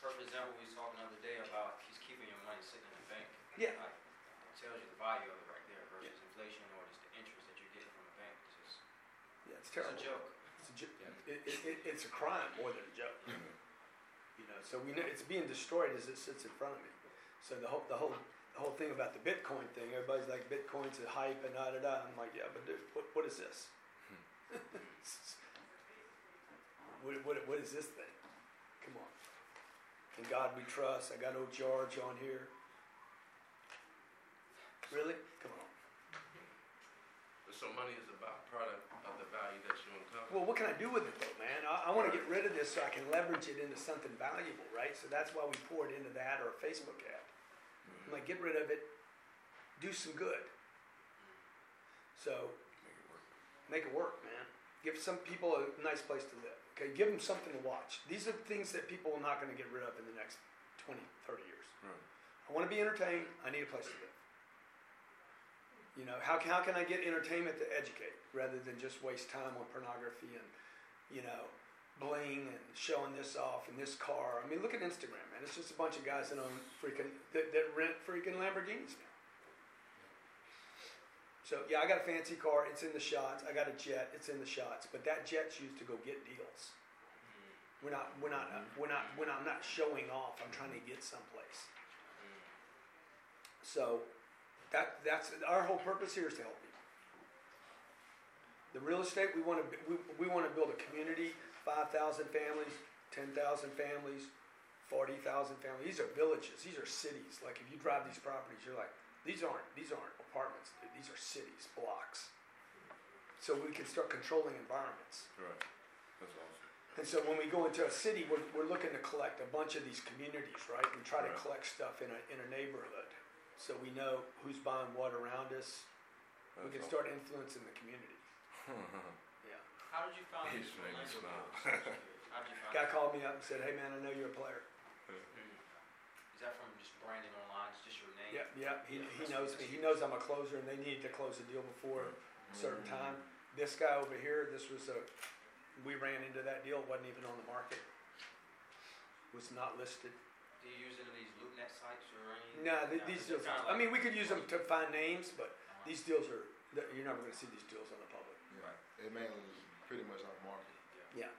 Perfect example, we was talking the other day about he's keeping your money sitting in the bank. Yeah. Like, it tells you the value of it right there versus inflation or just the interest that you're getting from a bank. It's just, Yeah, it's it's terrible. a joke. It's a, jo- it, it, it, it's a crime more than a joke. Mm-hmm. You know, so we know it's being destroyed as it sits in front of me. So the whole the whole the whole thing about the Bitcoin thing, everybody's like Bitcoin's a hype and da da da. I'm like, yeah, but dude, what what is this? Hmm. what, what what is this thing? Come on. In God we trust. I got no charge on here. Really? Come on. So money is about product of the value that you uncover. Well, what can I do with it though, man? I, I want to get rid of this so I can leverage it into something valuable, right? So that's why we pour it into that or a Facebook ad. I'm like, get rid of it, do some good. So make it work, man. Give some people a nice place to live. Okay, give them something to watch. These are things that people are not going to get rid of in the next 20, 30 years. Right. I want to be entertained. I need a place to live. You know, how how can I get entertainment to educate rather than just waste time on pornography and, you know, bling and showing this off and this car. I mean, look at Instagram, man. It's just a bunch of guys that own freaking, that, that rent freaking Lamborghinis now. So, yeah, I got a fancy car. It's in the shots. I got a jet. It's in the shots. But that jet's used to go get deals. We're not, we're not, we're not, we're not, I'm not showing off. I'm trying to get someplace. So, that, that's, our whole purpose here is to help people. The real estate, we want to, we, we want to build a community, five thousand families, ten thousand families, forty thousand families. These are villages, these are cities. Like if you drive these properties, you're like, these aren't, these aren't apartments, these are cities, blocks. So we can start controlling environments. Right. That's awesome. And so when we go into a city, we're, we're looking to collect a bunch of these communities, right? And try to collect stuff in a, in a neighborhood. So we know who's buying what around us. We can That's start influencing the community. Yeah. How did you find He's this making me Orlando smile. deal? How did you find Guy it? called me up and said, "Hey man, I know you're a player." Is that from just branding online? It's just your name? Yeah, yeah. He, he knows me. He knows I'm a closer, and they needed to close the deal before a certain mm. time. This guy over here, this was a. We ran into that deal. wasn't even on the market. Was not listed. Do you use any of these LoopNet sites or any? No, th- No, these deals. kinda I like- mean, we could use them to find names, but Uh-huh. these deals are. th- You're never going to see these deals on the public. Yeah. It mainly is pretty much off market. Yeah.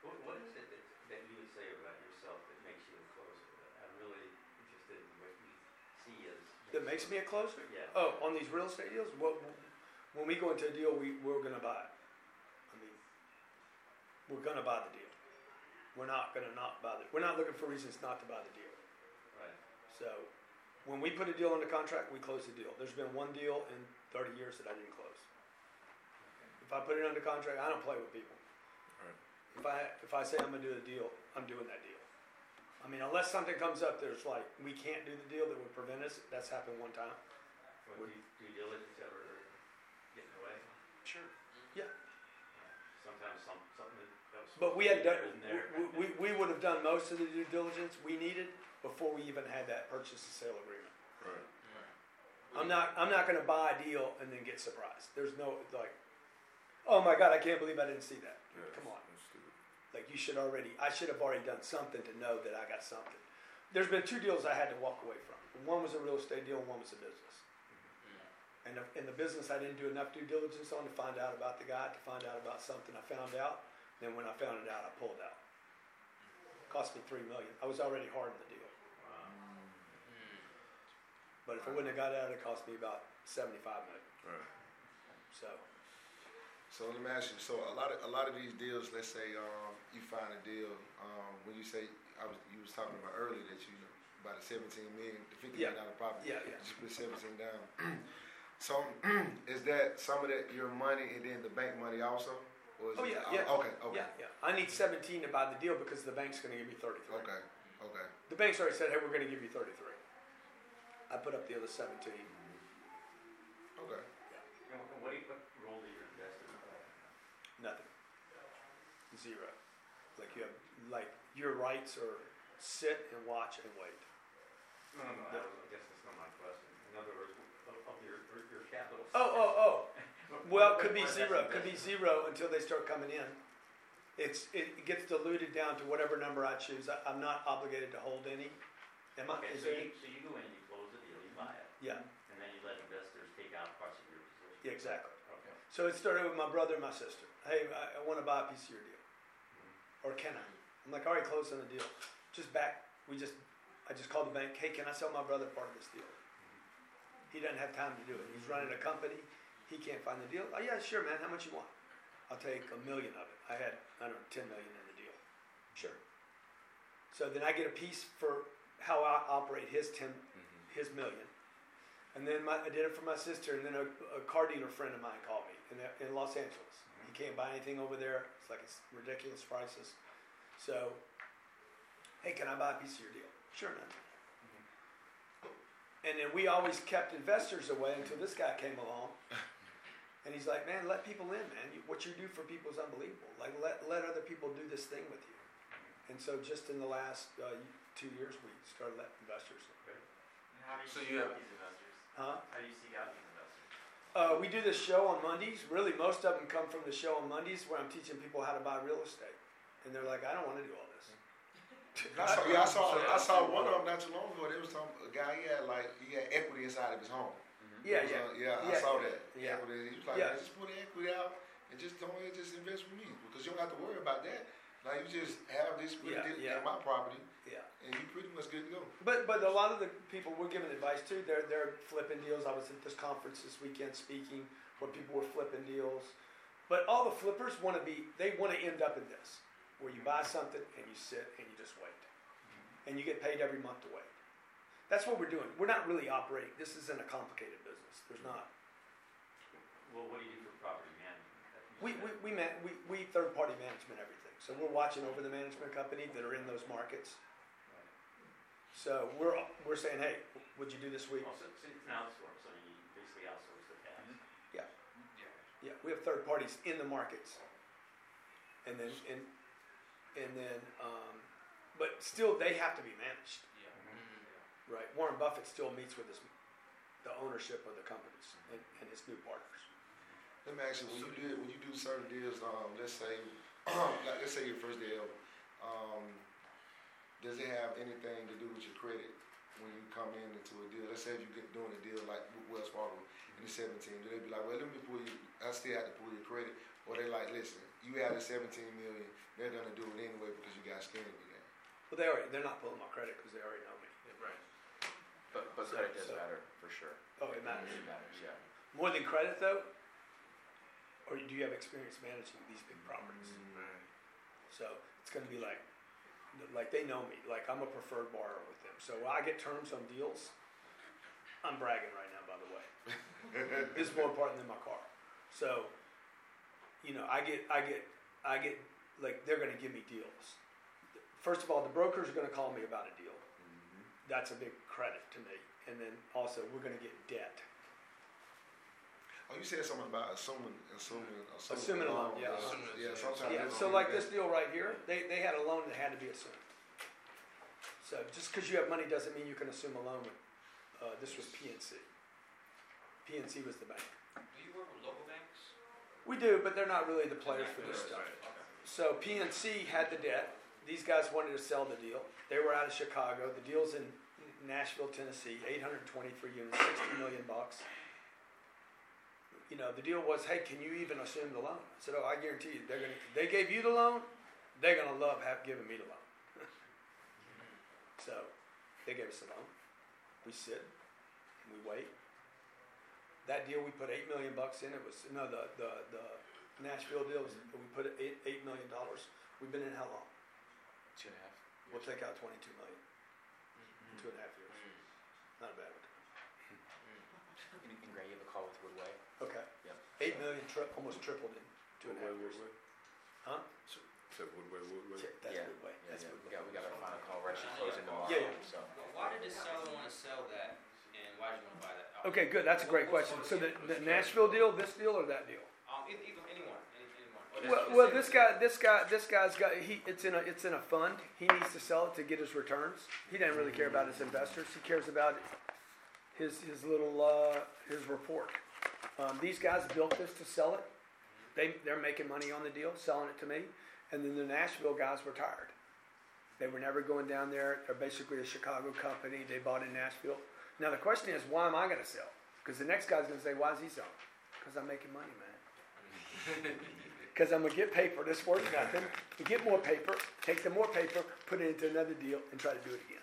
What, what is it that, that you would say about yourself that makes you a closer? I'm really interested in what you see as. That makes me a closer. Yeah. Oh, on these real estate deals, what, when we go into a deal, we, we're gonna buy it. I mean, we're gonna buy the deal. We're not gonna not buy the, we're not looking for reasons not to buy the deal. Right. So, when we put a deal under contract, we close the deal. There's been one deal in thirty years that I didn't close. If I put it under contract, I don't play with people. Right. If I, if I say I'm gonna do a deal, I'm doing that deal. I mean, unless something comes up that's like, we can't do the deal that would prevent us, that's happened one time. Would you, due diligence ever get in the way? Sure. Mm-hmm. Yeah. Sometimes some, something that was. But we had done, there. we, we, we would have done most of the due diligence we needed before we even had that purchase and sale agreement. Right. I'm not, I'm not gonna buy a deal and then get surprised. There's no, like, oh my God, I can't believe I didn't see that. Yeah, Come on. That's stupid. Like, you should already, I should have already done something to know that I got something. There's been two deals I had to walk away from. One was a real estate deal and one was a business. Mm-hmm. And the, in the business, I didn't do enough due diligence on to find out about the guy, to find out about something I found out. Then when I found it out, I pulled out. Cost me three million. I was already hard in the deal. Wow. But if I wouldn't have got out, it cost me about seventy-five million. Right. So, So let me ask you. So a lot of a lot of these deals, let's say um, you find a deal. Um, when you say I was you was talking about earlier that you about the seventeen million, the fifty Yeah. million dollar property. yeah, yeah. You put seventeen down. so is that some of that your money and then the bank money also? Or is Oh, it, yeah, yeah. Oh, okay, okay, Yeah, yeah. I need seventeen to buy the deal because the bank's gonna give me thirty-three. okay, okay. The bank's already said, hey, we're gonna give you thirty-three. I put up the other seventeen. Okay. And what do you, what role do you invest in? Nothing. Zero. Like you have, like your rights are sit and watch and wait. No, no, no, I guess that's not my question. In other words, of, of your, your capital. Oh, oh, oh. Well, it could be zero, could be zero until they start coming in. It's, it gets diluted down to whatever number I choose. I, I'm not obligated to hold any. Am I? Okay, is so you, so you go in, you close the deal, you buy it, Yeah, and then you let investors take out parts of your position. yeah, exactly. Okay. So it started with my brother and my sister. Hey, I, I want to buy a piece of your deal. Mm-hmm. Or can I? I'm like, already closed on the deal. Just back, we just, I just called the bank, hey, can I sell my brother part of this deal? Mm-hmm. He doesn't have time to do it. He's running a company. He can't find the deal. Oh, yeah, sure, man. How much you want? I'll take a million of it. I had, I don't know, 10 million in the deal. Sure. So then I get a piece for how I operate his 10, mm-hmm. his million. And then my, I did it for my sister, and then a, a car dealer friend of mine called me in, in Los Angeles. He mm-hmm. can't buy anything over there. It's like it's ridiculous prices. So, hey, can I buy a piece of your deal? Sure, man. Mm-hmm. And then we always kept investors away until this guy came along. And he's like, man, let people in, man. You, what you do for people is unbelievable. Like, let, let other people do this thing with you. And so, just in the last uh, two years, we started letting investors in. How do you So seek you out have- these investors? Huh? How do you seek out these investors? Uh, we do this show on Mondays. Really, most of them come from the show on Mondays where I'm teaching people how to buy real estate. And they're like, I don't want to do all this. I saw, yeah, I saw, I saw one of them not too long ago. There was some a guy he had like he had equity inside of his home. Yeah, yeah. uh, yeah, I saw that. yeah. Equity. He was like, Yeah. man, just put the equity out and just don't just invest with me because you don't have to worry about that. Like you just have this with Yeah, yeah. my property Yeah. and you pretty much good to go. But but a lot of the people we're giving advice to, they're they're flipping deals. I was at this conference this weekend speaking where people were flipping deals. But all the flippers want to be they want to end up in this where you buy something and you sit and you just wait. And you get paid every month to wait. That's what we're doing. We're not really operating. This isn't a complicated business. There's not. Well, what do you do for property management? That you We, said. we, we, man, we, we third party management everything. So we're watching over the management company that are in those markets. Right. So we're, we're saying, hey, what'd you do this week? Also, so it's an outsource, so you basically outsource the task. Yeah, we have third parties in the markets. And then, and, and then, um, but still they have to be managed, Yeah. right? Warren Buffett still meets with his, the ownership of the companies and, and his new partners. Let me ask you, when you do when you do certain deals, um, let's say, like let's say your first deal, um, does it have anything to do with your credit when you come in into a deal? Let's say if you get doing a deal like with Wells Fargo in the 17, do they be like, well, let me pull you, I still have to pull your credit, or they like, listen, you had a 17 million, they're gonna do it anyway because you got skin in the game. Well, they already, they're not pulling my credit because they already know. But, but So- credit does so- matter, for sure. Oh, it matters. It matters, yeah. More than credit though? Or do you have experience managing these big properties? Mm-hmm. So it's going to be like, like they know me. Like I'm a preferred borrower with them. So I get terms on deals. I'm bragging right now, by the way. this is more important than my car. So, you know, I get, I get, I get, like they're going to give me deals. First of all, the brokers are going to call me about a deal. Mm-hmm. That's a big credit to me. And then also, we're going to get debt. Oh, you said something about assuming, assuming, Assuming a loan, yeah. uh, Yeah, sometimes. Yeah, they so like this deal right here, they, they had a loan that had to be assumed. So just because you have money doesn't mean you can assume a loan uh, this was PNC. PNC was the bank. Do you work with local banks? We do, but they're not really the players for this stuff. So PNC had the debt. These guys wanted to sell the deal. They were out of Chicago. The deal's in Nashville, Tennessee, 823 units, 60 million bucks. You know, the deal was, hey, can you even assume the loan? I said, oh, I guarantee you, they're gonna. They gave you the loan, they're gonna love have giving me the loan. so, they gave us the loan. We sit, and we wait. That deal, we put eight million bucks in. It was no the the, the Nashville deal. Was, we put eight eight million dollars. We've been in how long? Two and a half. We'll take out twenty two million. In Two and a half years. Not a bad one. And, and Gray, you have a call with Woodway? Okay. Yep. Eight million, tri- almost tripled in two and a half Woodway, years. Woodway. Huh? Said Woodway, Woodway. Ch- That's Yeah. good. Yeah, That's yeah. We way. got, we got our final call, we're actually closing tomorrow, Yeah, yeah. so. But why did the seller want to sell that, and why did you want to buy that? Okay, good. That's a great question. So the, the Nashville deal, this deal, or that deal? Um, either, either anyone, any, anyone. Or Well, well, this guy, this guy, this guy's got, he, it's in a, it's in a fund. He needs to sell it to get his returns. He doesn't really care about his investors. He cares about his, his little, uh, his report. Um, these guys built this to sell it. They, they're making money on the deal, selling it to me. And then the Nashville guys were tired. They were never going down there. They're basically a Chicago company. They bought in Nashville. Now the question is, why am I going to sell? Because the next guy's going to say, why is he selling? Because I'm making money, man. Because I'm gonna get paper. This worth nothing. Get more paper. Take the more paper, put it into another deal, and try to do it again.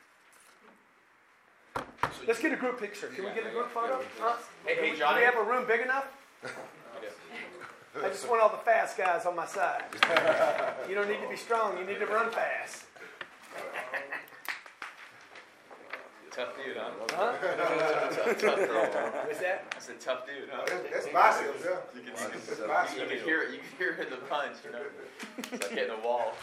Let's get a group picture. Can we get a group photo? Huh? Hey, hey, Johnny. Do we have a room big enough? I just want all the fast guys on my side. You don't need to be strong. You need to run fast. Tough dude, huh? Huh? tough, tough girl, man. What's that? That's a tough dude, huh? That's, that's biceps, yeah. You can, you That's can, you can hear it. You can hear it in the punch, you know. It's like hitting a wall.